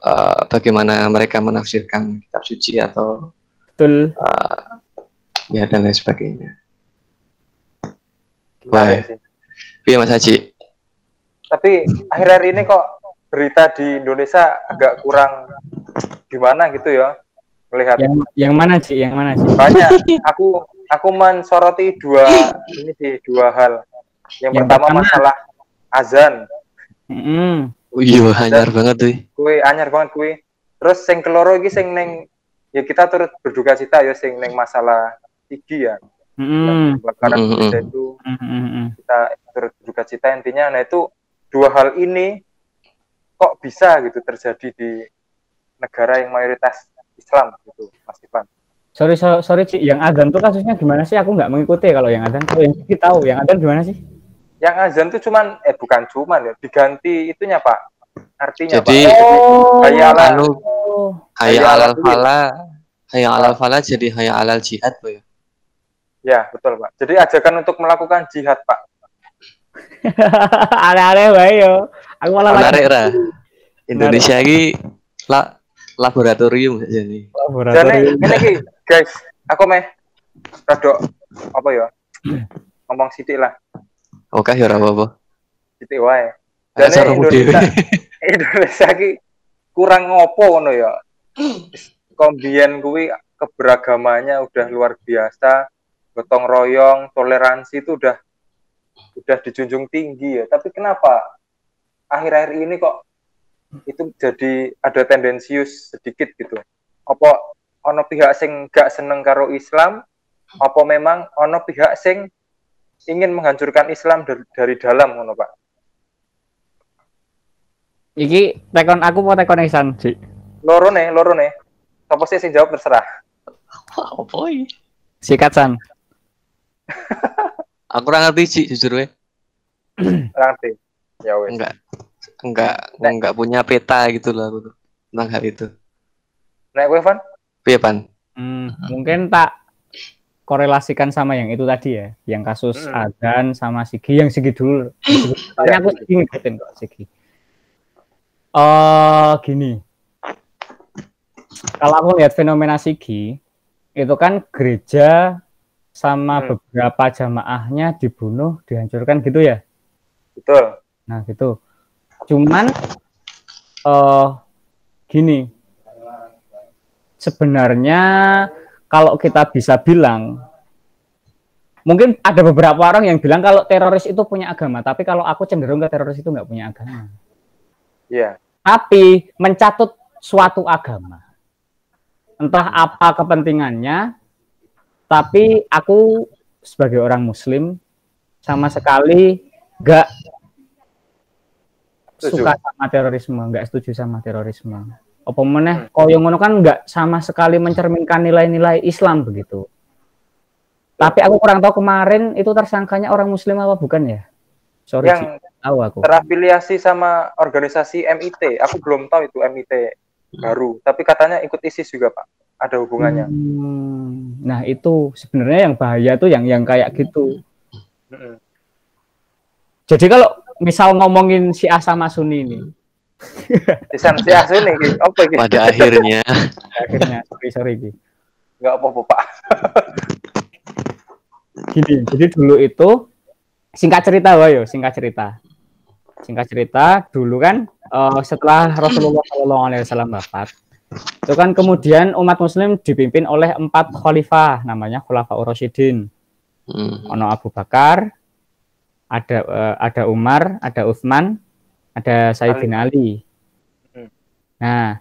uh, bagaimana mereka menafsirkan kitab suci atau Betul. uh, ya dan lain sebagainya. Baik. Iya Mas Haji. Tapi akhir-akhir ini kok berita di Indonesia agak kurang gimana gitu ya melihat Yang yang mana sih? Yang mana sih? banyak aku aku mensoroti dua ini sih dua hal yang, Yang pertama pertama- masalah azan. Oh, iya anyar banget tuh. kue anyar banget kue terus sing keloro iki sing neng ya kita turut berduka cita ya sing neng masalah tinggi ya Mm-mm. kebakaran Mm, mm, Indonesia mm. itu Mm-mm. kita turut berduka cita intinya nah itu dua hal ini kok bisa gitu terjadi di negara yang mayoritas Islam gitu Mas Ivan Sorry, so- sorry, Ci. Yang azan tuh kasusnya gimana sih? Aku nggak mengikuti kalau yang azan. Kalau yang Cici tahu, yang azan gimana sih? Yang azan tuh cuman eh bukan cuman ya diganti itunya Pak artinya Jadi Pak Oh, Hayya ala- anu oh. hayya Hayya alal fala hayya alal fala jadi hayya alal jihad Boy. ya betul Pak jadi ajakan untuk melakukan jihad Pak <laughs> Aneh-aneh bae yo. Aku malah lagi. Indonesia ini la, laboratorium jadi. jadi laboratorium. ini ki, guys aku meh rada apa ya ngomong sidik lah Oke ya ora apa-apa. sidik wae cara Indonesia. <laughs> Indonesia ki kurang ngopo ngono ya. Kombien kuwi keberagamannya udah luar biasa, gotong royong, toleransi itu udah udah dijunjung tinggi ya. Tapi kenapa akhir-akhir ini kok itu jadi ada tendensius sedikit gitu. Apa ono pihak sing gak seneng karo Islam, apa memang ono pihak sing ingin menghancurkan Islam dari, dari dalam ngono, Pak? Iki tekon aku mau tekon Ihsan, Ci. loro nih loro nih apa sih sing jawab terserah Apa iki? Sikat San. <laughs> Aku ora ngerti sih jujur we. ngerti ya wes Enggak. Enggak Nek. enggak punya peta gitu loh aku tuh tentang hal itu. nek kowe Van Piye pan? Hmm, mungkin tak korelasikan sama yang itu tadi ya, yang kasus Hmm. Adan sama Sigi, yang Sigi dulu. Soalnya aku Sigi ngikutin kok Sigi. Oh, gini. Kalau aku lihat fenomena Sigi, itu kan gereja sama Hmm. beberapa jamaahnya dibunuh, dihancurkan gitu ya. Betul. Nah, gitu. Cuman eh gini. Sebenarnya kalau kita bisa bilang mungkin ada beberapa orang yang bilang kalau teroris itu punya agama, tapi kalau aku cenderung ke teroris itu nggak punya agama. Iya. Tapi mencatut suatu agama. Entah apa kepentingannya, tapi aku sebagai orang muslim sama sekali nggak suka sama terorisme, nggak setuju sama terorisme. Apa meneh koyo ngono kan nggak sama sekali mencerminkan nilai-nilai Islam begitu. Tapi aku kurang tahu kemarin itu tersangkanya orang muslim apa bukan ya? Sorry. Yang tahu aku. terafiliasi sama organisasi MIT. Aku belum tahu itu MIT baru, tapi katanya ikut ISIS juga, Pak. Ada hubungannya. Hmm, Nah, itu sebenarnya yang bahaya tuh yang yang kayak gitu. Mm-mm. Jadi kalau misal ngomongin Syiah sama Sunni ini, Desain si Asun nih, apa iki? Pada akhirnya akhirnya sorry sorry Ki. Enggak apa-apa, Pak. Gini, jadi dulu itu singkat cerita wae yo, singkat cerita. Singkat cerita, dulu kan eh, setelah Rasulullah SAW wafat, itu kan kemudian umat muslim dipimpin oleh empat khalifah namanya Khulafaur Rasyidin. Hmm. ono Abu Bakar, ada eh, ada Umar, ada Utsman, ada Sayyidina Ali. Hmm. Nah,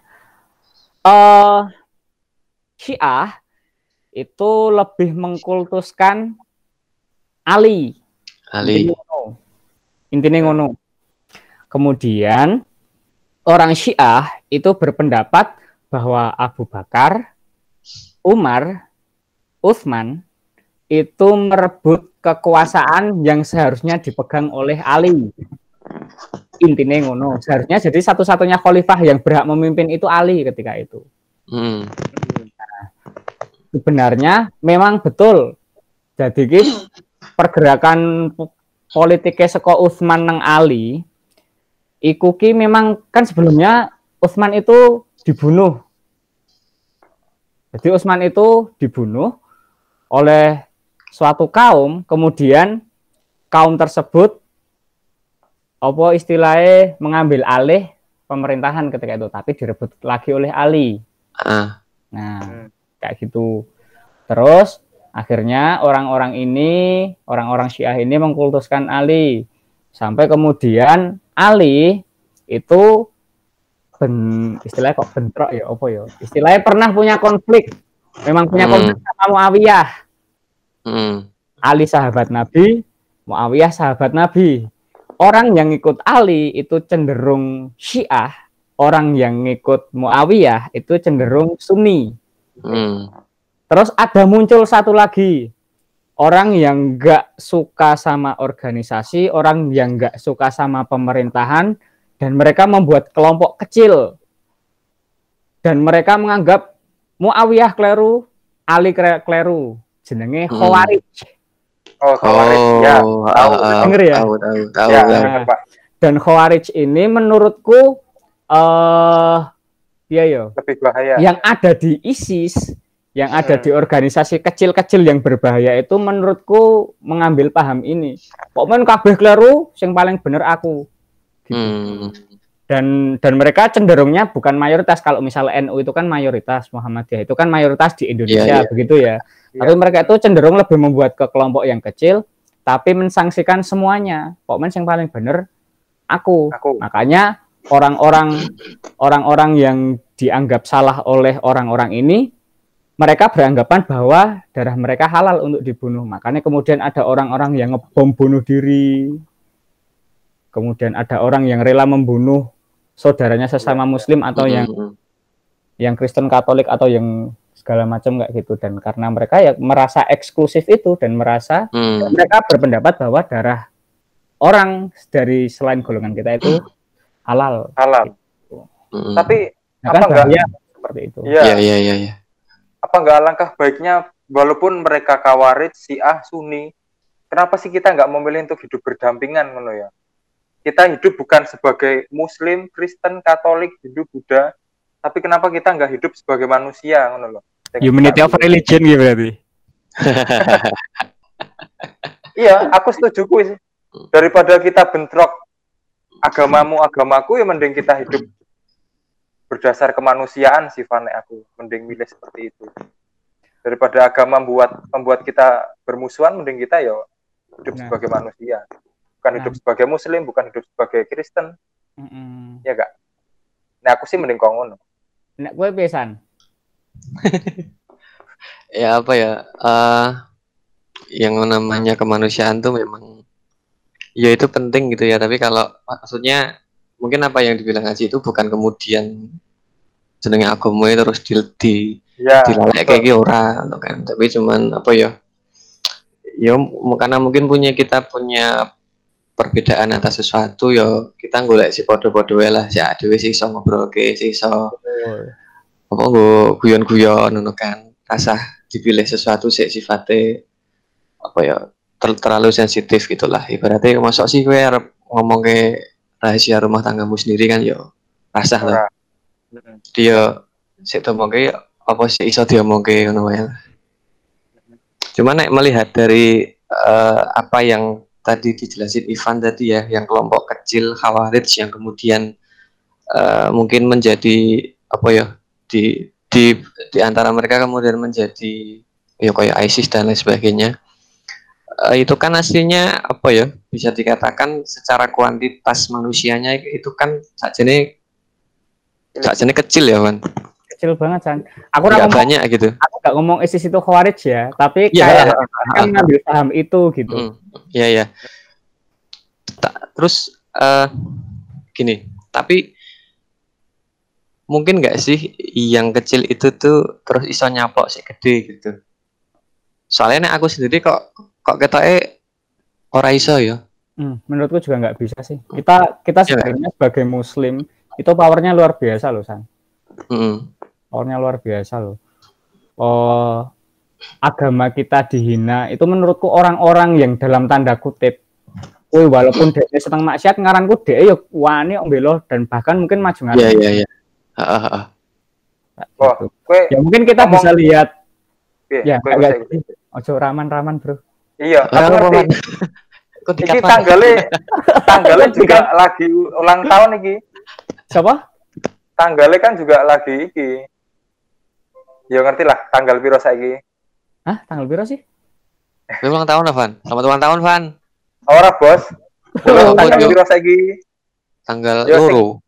eh Syiah itu lebih mengkultuskan Ali. Ali. Intinya ngono. Intinya ngono. Kemudian orang Syiah itu berpendapat bahwa Abu Bakar, Umar, Utsman itu merebut kekuasaan yang seharusnya dipegang oleh Ali. Intinya ngono. Seharusnya jadi satu-satunya khalifah yang berhak memimpin itu Ali ketika itu. Hmm. Sebenarnya memang betul. Jadi ki pergerakan po- politiknya seko Utsman nang Ali iku ki memang kan sebelumnya Utsman itu dibunuh. Jadi Utsman itu dibunuh oleh suatu kaum, kemudian kaum tersebut apa istilahnya mengambil alih pemerintahan ketika itu, tapi direbut lagi oleh Ali. Ah. Nah, Hmm. kayak gitu. Terus akhirnya orang-orang ini, orang-orang Syiah ini mengkultuskan Ali. Sampai kemudian Ali itu ben, istilahnya kok bentrok ya apa ya? Istilahnya pernah punya konflik. Memang punya Hmm. konflik sama Muawiyah. Hmm. Ali sahabat Nabi, Muawiyah sahabat Nabi. Orang yang ikut Ali itu cenderung Syiah, orang yang ikut Muawiyah itu cenderung Sunni. Hmm. Terus ada muncul satu lagi orang yang nggak suka sama organisasi, orang yang nggak suka sama pemerintahan, dan mereka membuat kelompok kecil. Dan mereka menganggap Muawiyah kleru, Ali kleru. Jenenge Hmm. Khawarij. Oh, Khawarij. ya, Oh, tahu. ah, ah, Denger ya? Tahu, tahu, tahu. ya, tahu. Pak. Dan Khawarij ini menurutku eh iya yo, Lebih bahaya. yang ada di ISIS, yang ada Hmm. di organisasi kecil-kecil yang berbahaya itu menurutku mengambil paham ini. Pokoknya kabeh kleru, yang paling bener aku. Hmm. Dan dan mereka cenderungnya bukan mayoritas kalau misalnya NU itu kan mayoritas, Muhammadiyah itu kan mayoritas di Indonesia Iya, iya. begitu ya. Iya. Tapi mereka itu cenderung lebih membuat ke kelompok yang kecil tapi mensangsikan semuanya. Pokoknya yang paling bener aku. Aku. Makanya orang-orang orang-orang yang dianggap salah oleh orang-orang ini mereka beranggapan bahwa darah mereka halal untuk dibunuh. Makanya kemudian ada orang-orang yang ngebom bunuh diri. Kemudian ada orang yang rela membunuh saudaranya sesama muslim atau yang Hmm. yang Kristen Katolik atau yang segala macam kayak gitu dan karena mereka ya merasa eksklusif itu dan merasa Hmm. mereka berpendapat bahwa darah orang dari selain golongan kita itu halal. halal. Hmm. Tapi Nah, kan apa enggak? bahaya seperti itu. ya, Iya, iya, iya, iya. apa enggak alangkah baiknya walaupun mereka kawarit, Syiah, Sunni, kenapa sih kita nggak memilih untuk hidup berdampingan ngono ya? Kita hidup bukan sebagai Muslim, Kristen, Katolik, Hindu, Buddha, tapi kenapa kita nggak hidup sebagai manusia ngono loh? Humanity of religion gitu berarti. <laughs> iya aku setuju kuis daripada kita bentrok agamamu agamaku ya mending kita hidup berdasar kemanusiaan sih Van aku mending milih seperti itu daripada agama membuat membuat kita bermusuhan mending kita ya hidup Nah. sebagai manusia bukan Nah. hidup sebagai muslim bukan hidup sebagai Kristen. Mm-mm. ya gak nah aku sih mending kok ngono. Nek kowe pisan? <laughs> ya apa ya eh yang namanya kemanusiaan tuh memang ya itu penting gitu ya. Tapi kalau maksudnya mungkin apa yang dibilang Haji itu bukan kemudian jenenge agama terus di, di ya dilalek kayak gitu ora kan. Tapi cuman apa ya ya karena mungkin punya kita punya perbedaan atas sesuatu ya kita golek si podo-podo lah. Ya dhewe sih iso ngobrol ke sih iso apa nggo guyon-guyon ngono kan. Rasa dipilih sesuatu sih sifatnya apa ya ter- terlalu sensitif gitulah. Ibaratnya masuk sih gue ngomong ke rahasia rumah tanggamu sendiri kan yo rasa lah. Dia sik ngomongke apa sih iso diomongke ngono wae lah. Cuma nek melihat dari eh, apa yang tadi dijelasin Ivan tadi ya, yang kelompok kecil Khawarij yang kemudian eh, mungkin menjadi apa ya di di di antara mereka kemudian menjadi ya kayak ISIS dan lain sebagainya. Eh, itu kan aslinya apa ya bisa dikatakan secara kuantitas manusianya itu kan sajane sajane kecil ya Wan Kecil banget, San. Aku nggak ngomong, banyak gitu aku gak ngomong ISIS itu khawarij ya, tapi Iya, kayak kan ngambil paham itu gitu. Mm, Iya ya. terus eh gini, tapi mungkin nggak sih yang kecil itu tuh terus iso nyaplok si gede gitu. Soalnya nek aku sendiri kok kok ketoke ora iso ya. Hmm, menurutku juga nggak bisa sih. Kita kita Iya. sebenarnya sebagai muslim itu powernya luar biasa loh, San. Mm, Powernya luar biasa loh. Oh, agama kita dihina itu menurutku orang-orang yang dalam tanda kutip Woi, walaupun dia seneng maksiat ngaranku dia ya wani om belo dan bahkan mungkin maju ngaran. Iya iya iya. Heeh, heeh. Wah, Gitu. kue Ya mungkin kita ngomong- bisa lihat piye? ya Kue agak bisa- gitu. Ojo raman-raman, Bro. iya aku ngerti iki tanggalnya tanggalnya juga lagi ulang tahun iki Siapa? tanggalnya kan juga lagi iki ya ngerti lah tanggal piro saiki Hah, tanggal berapa sih? Lu ulang tahun, Van. Selamat ulang tahun, Van. ora bos Oh, tanggal piro saiki Tanggal loro.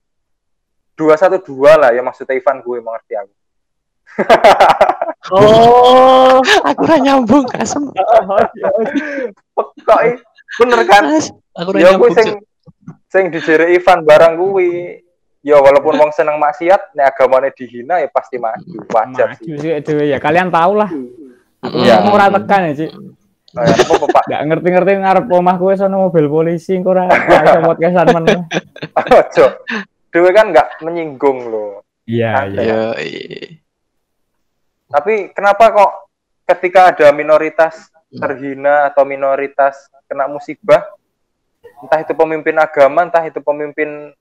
dua satu dua lah ya maksudnya Ivan gue mengerti aku Oh, <laughs> Aku ora nyambung, asem. kok i- bener kan Aku ora ya gue nyambung. sing sing dijere Ivan barang kuwi ya walaupun wong seneng maksiat nek agamane dihina ya pasti maju wajar maju sih sih dewe ya. Kalian tahu lah. Aku Iya. ngomong ora tekan ya, Cik. Nah, ya, Gak ngerti-ngerti ngarep omah kowe sono mobil polisi engko ora iso podcastan men. <laughs> Ojo. Dewe kan nggak menyinggung loh. Iya, iya. Iya. Tapi kenapa kok ketika ada minoritas terhina atau minoritas kena musibah, entah itu pemimpin agama, entah itu pemimpin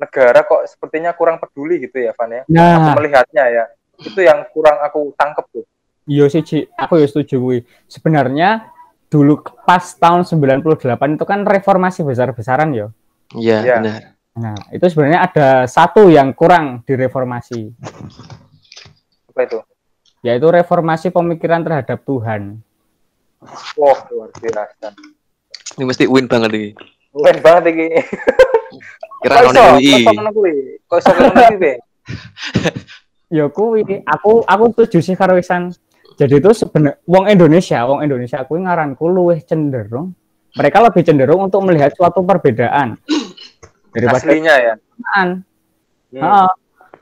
negara, kok sepertinya kurang peduli gitu ya, Van ya? Aku Nah, melihatnya ya. Itu yang kurang aku tangkep tuh. iya sih, Cik. Aku ya setuju kuwi. Sebenarnya dulu pas tahun 98 itu kan reformasi besar-besaran ya. Iya, Iya. benar. Nah, itu sebenarnya ada satu yang kurang direformasi, Apa itu? yaitu reformasi pemikiran terhadap Tuhan. Wah, luar biasa. Ini mesti win banget ini. Keren banget iki. Kira Kok ono? UI. Kok ngono kuwi? Kok iso ngono kuwi, Be? Ya kuwi, aku aku setuju sih karo Iksan. Jadi itu sebenarnya wong Indonesia, wong Indonesia kuwi ngaranku luwih cenderung mereka lebih cenderung untuk melihat suatu perbedaan daripada Aslinya ya. kesamaan. Hmm. Heeh.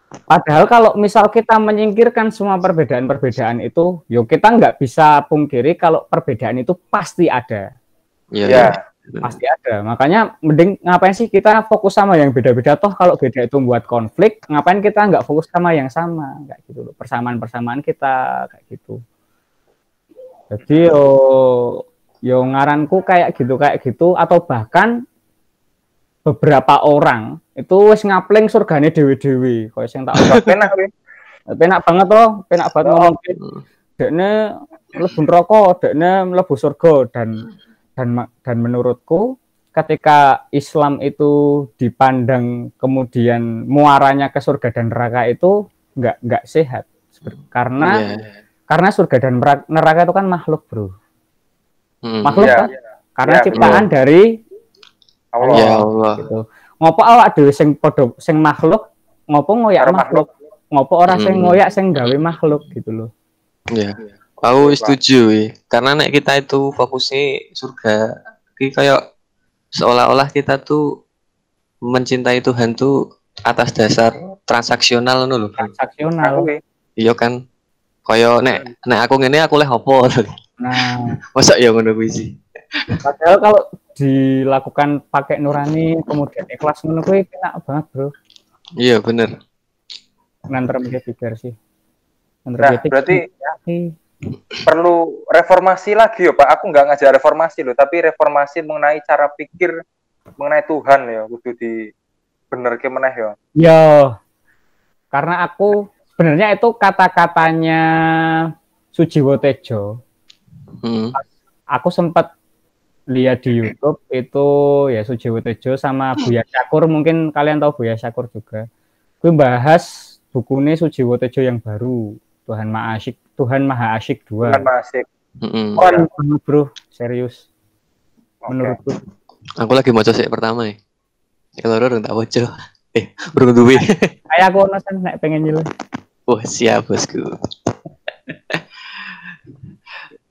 Padahal kalau misal kita menyingkirkan semua perbedaan-perbedaan itu, yo kita nggak bisa pungkiri kalau perbedaan itu pasti ada, Iya. Ya. Iya. pasti ada. Makanya mending ngapain sih kita fokus sama yang beda-beda toh kalau beda itu membuat konflik, ngapain kita nggak fokus sama yang sama, kayak gitu loh. Persamaan-persamaan kita kayak gitu. Jadi yo yo ngaranku kayak gitu kayak gitu atau bahkan beberapa orang itu wis ngapling surgane dewi-dewi, kaya sing tak Wah, <laughs> Enak kuwi. penak banget loh, penak banget Oh. ngomong. dekne mlebu neraka, dekne mlebu surga dan dan ma- dan menurutku ketika Islam itu dipandang kemudian muaranya ke surga dan neraka itu nggak nggak sehat karena Iya. karena surga dan nera- neraka itu kan makhluk bro Mm. makhluk Iya. kan karena Iya, ciptaan dari Allah. Ya Allah. gitu ngopo awak dhewe sing padha sing makhluk ngopo ngoyak Karo makhluk ngopo ora sing Hmm. ngoyak sing gawe makhluk gitu loh Ya. Aku setuju ya. Karena nek kita itu fokusnya surga, ki kayak seolah-olah kita tuh mencintai Tuhan tuh atas dasar transaksional ngono lho. Bro. transaksional ki. Iya kan? Kaya nek nek aku ngene aku leh <laughs> opo. nah Masa ya ngono kuwi sih. padahal kalau dilakukan pakai nurani kemudian ikhlas ngono kuwi enak banget bro Iya bener. nanti mikir sih Nah, berarti ya, perlu reformasi lagi ya Pak. Aku nggak ngajar reformasi loh, tapi reformasi mengenai cara pikir mengenai Tuhan ya, kudu di bener ke meneh ya. Yo, karena aku sebenarnya itu kata-katanya Sujiwo Tejo. Hmm. Aku sempat lihat di YouTube itu ya Sujiwo Tejo sama Buya Syakur. Mungkin kalian tahu Buya Syakur juga. Gue bahas bukunya Sujiwo Tejo yang baru. Tuhan Maha Asyik, Tuhan Maha Asyik 2. Kan masih. Mm-mm. Keren banget, bro, serius. Oke. Menurutku. Aku lagi mau sik pertama ya. Ya loro urung tak waca. Eh, urung duwe. <laughs> Kayak aku ono sen nek pengen nyilih. Wah, siap bosku. <laughs>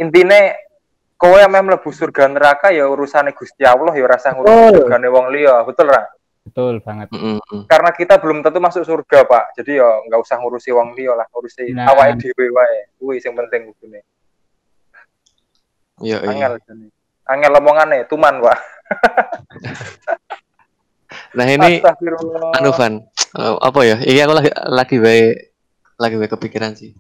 Intine kowe yang mlebu surga neraka ya urusane Gusti Allah ya rasa ngurusi Betul. surgane wong liya, betul ra? Betul banget. Mm-mm. Karena kita belum tentu masuk surga, Pak. Jadi ya nggak usah ngurusi wong liya lah, ngurusi Nah. awake dhewe wae. Kuwi sing penting kudune. Iya, iya. Angel jane. Angel omongane tuman, Pak. <laughs> Nah, ini Astagfirullah. anu Van, eh, apa ya? Ini aku lagi lagi bae lagi bae kepikiran sih.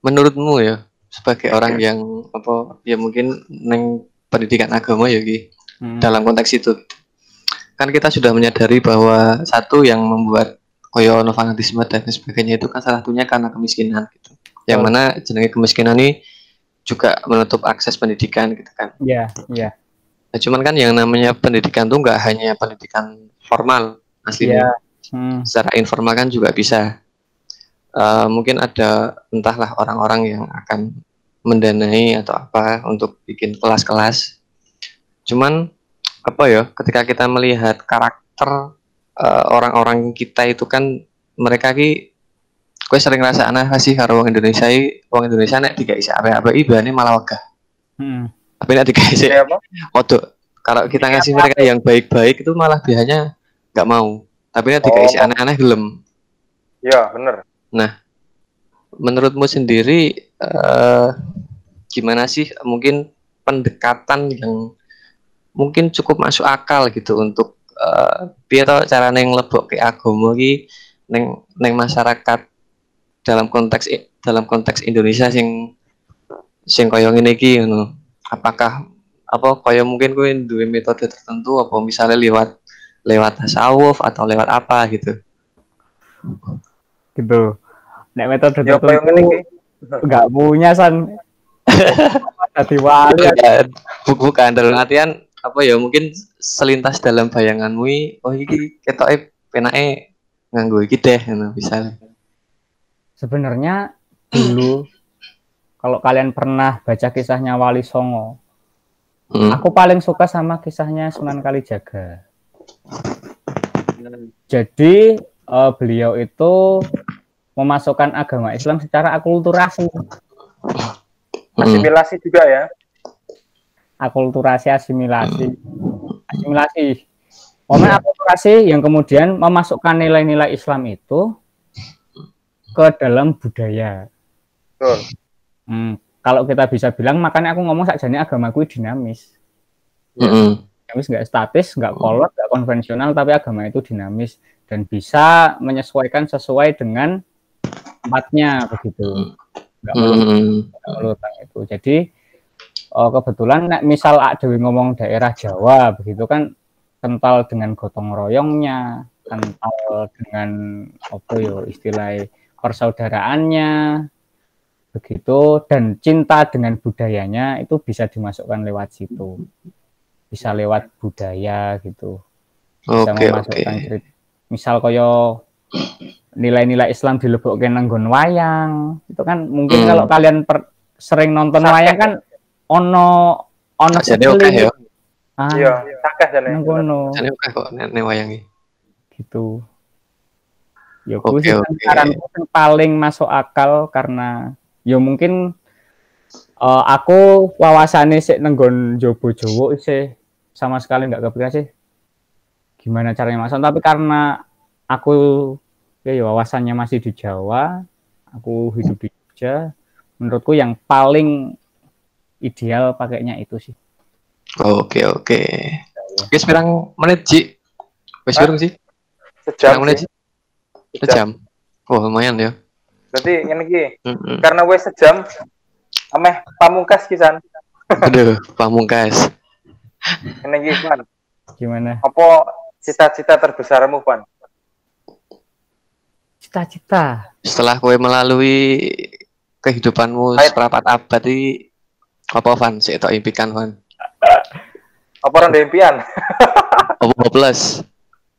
Menurutmu ya, sebagai orang yang apa ya mungkin neng pendidikan agama ya Ki, Hmm. dalam konteks itu. Kan kita sudah menyadari bahwa satu yang membuat koyo fanatisme dan sebagainya itu kan salah satunya karena kemiskinan gitu. Yang Betul. mana jenenge kemiskinan ini juga menutup akses pendidikan gitu kan. Iya, iya. Nah, cuman kan yang namanya pendidikan tuh nggak hanya pendidikan formal aslinya. Iya. Hmm. secara informal kan juga bisa. Eh, mungkin ada entahlah orang-orang yang akan mendanai atau apa untuk bikin kelas-kelas. Cuman apa ya, ketika kita melihat karakter eh, orang-orang kita itu kan mereka ki gue sering ngerasa aneh sih karo wong Indonesia i, wong Indonesia nek tiga isi apa-apa ibane malah wegah. Hmm. Tapi nek tiga isi apa? Waduh, kalau kita ngasih mereka yang baik-baik itu malah biasanya nggak mau. Tapi nek tiga isi Oh. aneh-aneh gelem. Ya, bener. menurutmu sendiri eh, gimana sih mungkin pendekatan yang mungkin cukup masuk akal gitu untuk eh piye to carane nglebok ke agama iki neng neng masyarakat dalam konteks dalam konteks Indonesia sing sing kaya ngene iki ngono. Apakah apa kaya mungkin kowe duwe metode tertentu apa misalnya lewat lewat tasawuf atau lewat apa gitu. Gitu. Nek metode Ya iki? nggak punya san. <laughs> Tadi wali. Bukan, bu- bukan dalam artian apa ya mungkin selintas dalam bayanganmu oh iki ketoke penake nganggo iki deh ngono misalnya. Sebenarnya dulu kalau kalian pernah baca kisahnya Wali Songo, Hmm. aku paling suka sama kisahnya Sunan Kalijaga. Jadi eh, beliau itu memasukkan agama Islam secara akulturasi, Hmm. Asimilasi juga ya. Akulturasi asimilasi, asimilasi. Momen akulturasi yang kemudian memasukkan nilai-nilai Islam itu ke dalam budaya. Betul. Hmm, kalau kita bisa bilang, makanya aku ngomong saja ini agamaku dinamis. Mm-mm. Dinamis nggak statis, nggak kolot, nggak konvensional, tapi agama itu dinamis dan bisa menyesuaikan sesuai dengan tempatnya begitu. Nggak Mm-mm. melutang itu. Jadi eh, kebetulan nek misal Ak Dewi ngomong daerah Jawa begitu kan kental dengan gotong royongnya, kental dengan apa yo istilah persaudaraannya. begitu dan cinta dengan budayanya itu bisa dimasukkan lewat situ bisa lewat budaya gitu bisa Oke, oke. memasukkan cerita misal koyo nilai-nilai Islam dilebokkan nanggon wayang itu kan mungkin Hmm. kalau kalian per- sering nonton wayang kan ono ono Jadi oke ya. ah Iya, sakeh jane. nang kono Jadi oke kok nek wayangi. gitu ya Oke, gue sih saranku yang paling masuk akal karena ya mungkin eh, aku wawasannya sih nenggon Jobo Jowo sih sama sekali nggak kepikiran sih gimana caranya masuk tapi karena aku ya, ya wawasannya masih di Jawa aku hidup di Jogja menurutku yang paling ideal pakainya itu sih Oke, oke. Wis pirang menit, Ji? Wis Hah? pirang sih? Sejam. Menit, sih. Ji? Sejam. Oh, lumayan ya. Berarti ngene iki, Mm-mm. karena wes sejam ameh pamungkas kisan. Aduh, pamungkas. Ngene iki, Pan. gimana Apa cita-cita terbesarmu, Pan? cita-cita Setelah kowe melalui kehidupanmu seperempat abad iki apa Van? Sik tok impikan Van. Apa ora ndek impian? <laughs> Apa hopeless?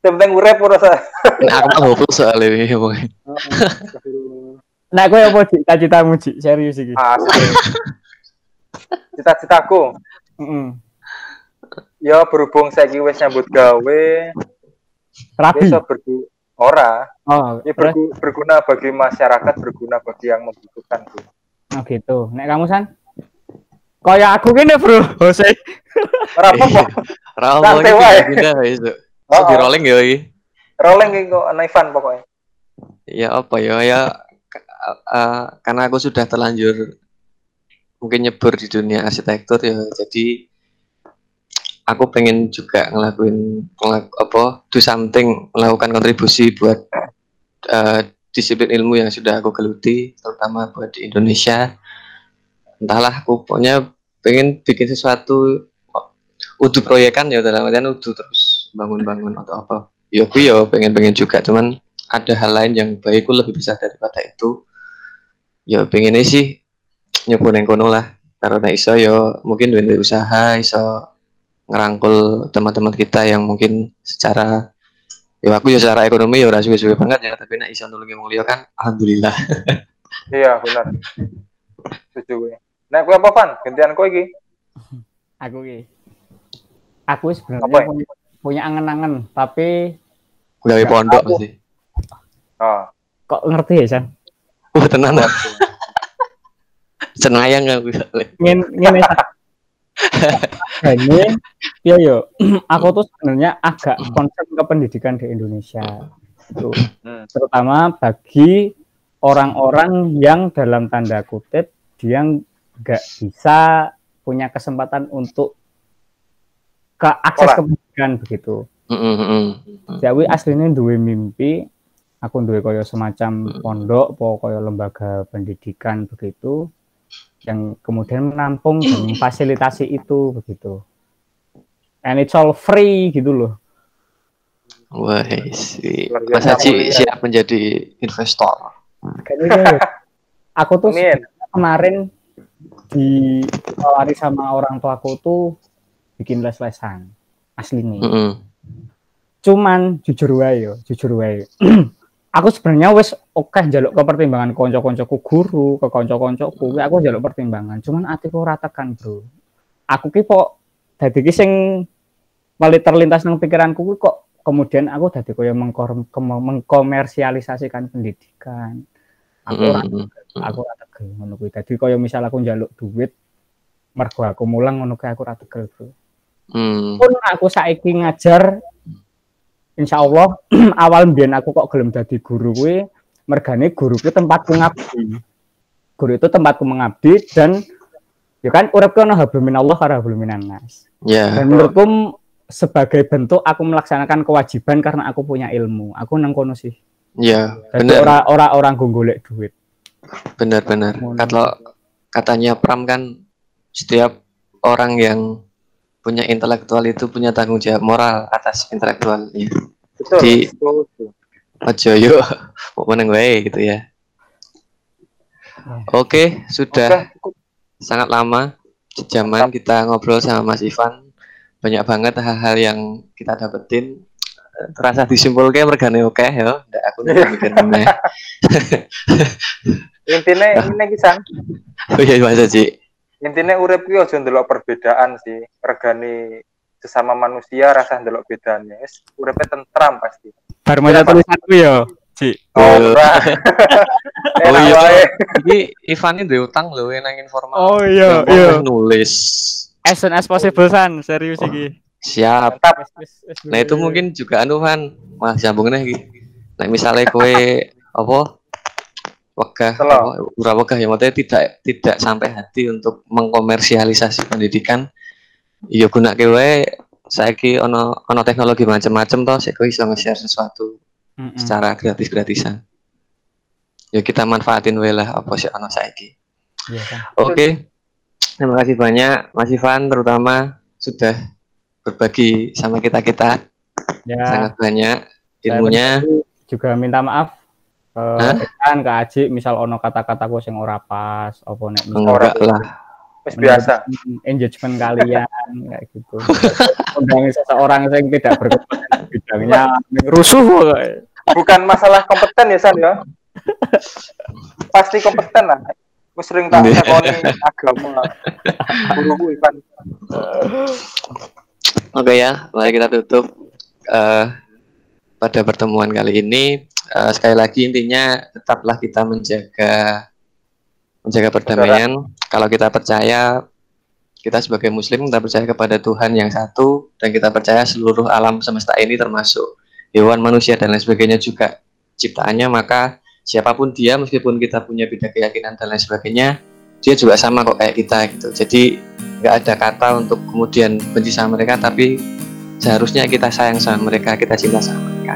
Yang penting urip ora sa. Nah, aku mah hopeless soalnya ini pokoknya. <laughs> Nah, gue apa Ci? cita-citamu Ci? Serius iki. Asli. Cita-citaku Heeh. ya berhubung saiki wis nyambut gawe, iso bergu ora, Oh, ya bergu- berguna bagi masyarakat, berguna bagi yang membutuhkan. Bu. Oh gitu. Nek kamu San? Kayak aku gini bro, Jose. Ora apa-apa. Ra apa Santai iki wae. pindah wis. Oh, di oh. rolling ya iki. Rolling iki kok Ivan pokoknya. Ya apa ya ya eh, karena aku sudah terlanjur mungkin nyebur di dunia arsitektur ya jadi aku pengen juga ngelakuin ngelak- apa do something melakukan kontribusi buat eh, disiplin ilmu yang sudah aku geluti terutama buat di Indonesia entahlah pokoknya pengen bikin sesuatu udu proyekan ya dalam artian udu terus bangun-bangun atau apa. Ya aku ya pengen-pengen juga cuman ada hal lain yang baikku lebih besar daripada itu. Ya pengennya sih nyoba neng kono lah. Karena iso ya mungkin duwe usaha iso ngerangkul teman-teman kita yang mungkin secara ya aku ya secara ekonomi ya ora suwe-suwe banget ya tapi nek iso nulungi liya kan alhamdulillah. Iya, benar. Setuju Nah, gue apa, Van? Gantian kowe iki. <laughs> Aku ki. Aku sebenarnya ya? punya, punya angen-angen, tapi gawe pondok aku. pasti Oh. kok ngerti ya San? wah tenan lah <laughs> senayang aku. Ngin ngene. Ini, ya <laughs> yo, <clears throat> aku tuh sebenarnya agak concern ke pendidikan di Indonesia. Itu Hmm. terutama bagi orang-orang yang dalam tanda kutip dia nggak bisa punya kesempatan untuk ke akses ke pendidikan begitu. Mm, mm, mm. Jawi aslinya duwe mimpi, aku duwe koyo semacam pondok, po koyo lembaga pendidikan begitu, yang kemudian menampung dan <coughs> memfasilitasi itu begitu. And it's all free gitu loh. Wah, si Luar Mas Haji siap menjadi investor. Kayaknya gitu. <laughs> aku tuh kemarin ditawari sama orang tuaku tuh bikin les-lesan asli nih. Mm, mm. Cuman jujur wae yo, jujur wae. <clears throat> aku sebenarnya wis oke njaluk ke pertimbangan konco-koncoku guru, ke konco-koncoku, aku njaluk pertimbangan. Cuman atiku ora tekan, Bro. Aku ki kok dadi ki sing wali terlintas nang pikiranku kok kemudian aku dadi koyo mengkomersialisasikan pendidikan. Aku Mm, ora mm, mm. aku ora tegel ngono kuwi. Dadi koyo misal aku njaluk duit mergo aku mulang ngono kuwi aku ora tegel, Bro Mm. pun aku saiki ngajar insya Allah <clears throat> awal mbiyen aku kok gelem dadi guru kuwi mergane guru kuwi tempatku ngabdi guru itu tempatku mengabdi dan ya kan uripku ana hablum minallah karo hablum minan nas Ya, dan menurutku sebagai bentuk aku melaksanakan kewajiban karena aku punya ilmu aku nang kono sih ya, jadi benar, ora ora orang go golek duit benar, benar. Ngono. Kalau katanya Pram kan setiap orang yang punya intelektual itu punya tanggung jawab moral atas intelektualnya. Betul. Di-. Ojo yuk, <laughs> mau meneng wae gitu ya. Oke, sudah Oke, sangat lama sejaman kita ngobrol sama Mas Ivan. Banyak banget hal-hal yang kita dapetin. Eh, Terasa disimpulke mergane oke ya. Ndak aku ndak mikir meneh. <laughs> intinya ini kisan Oh iya Mas Haji. intinya urip ki aja ndelok perbedaan sih regani sesama manusia rasa ndelok bedanya wis uripe tentram pasti Bar maca tulisanku ya, Ci. oh Oh. ora <laughs> Oh iya. Iki Ivan ini duwe utang lho nang informal. Oh iya, iya. nulis. As soon as possible san, serius iki. Siap. mantap Nah itu mungkin juga anu Van, Mas sambungnya iki. Nah misalnya kue apa wegah apa, ora wegah ya maksudnya tidak tidak sampai hati untuk mengkomersialisasi pendidikan. Iya guna wae saiki ono ono teknologi macam-macam toh sik kowe iso nge-share sesuatu Mm-mm. secara gratis-gratisan. Ya kita manfaatin wae lah apa sih ono saiki. Iya kan. Oke. Terima kasih banyak Mas Ivan terutama sudah berbagi sama kita-kita Ya, sangat banyak ilmunya. juga minta maaf ke Hah? Ikan, ke Aji, misal ono kata-kataku sing ora pas, apa nek Enggak lah. wis biasa engagement kalian <laughs> kayak gitu. Undang seseorang yang tidak berkepentingan di bidangnya rusuh kok. bukan masalah kompeten ya san ya pasti kompeten lah Wis sering tak Iya. tekoni agama guruku Ivan <laughs> Oke ya, mari kita tutup eh, pada pertemuan kali ini. Eh, sekali lagi intinya tetaplah kita menjaga menjaga perdamaian. Kalau kita percaya kita sebagai muslim kita percaya kepada Tuhan yang satu dan kita percaya seluruh alam semesta ini termasuk hewan, manusia dan lain sebagainya juga ciptaannya maka siapa pun dia meskipun kita punya beda keyakinan dan lain sebagainya dia juga sama kok kayak kita gitu. Jadi nggak ada kata untuk kemudian benci sama mereka tapi seharusnya kita sayang sama mereka kita cinta sama mereka.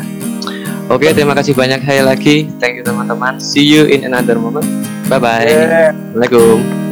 Oke terima kasih banyak sekali lagi. Thank you teman-teman. See you in another moment. Bye bye Eh, assalamualaikum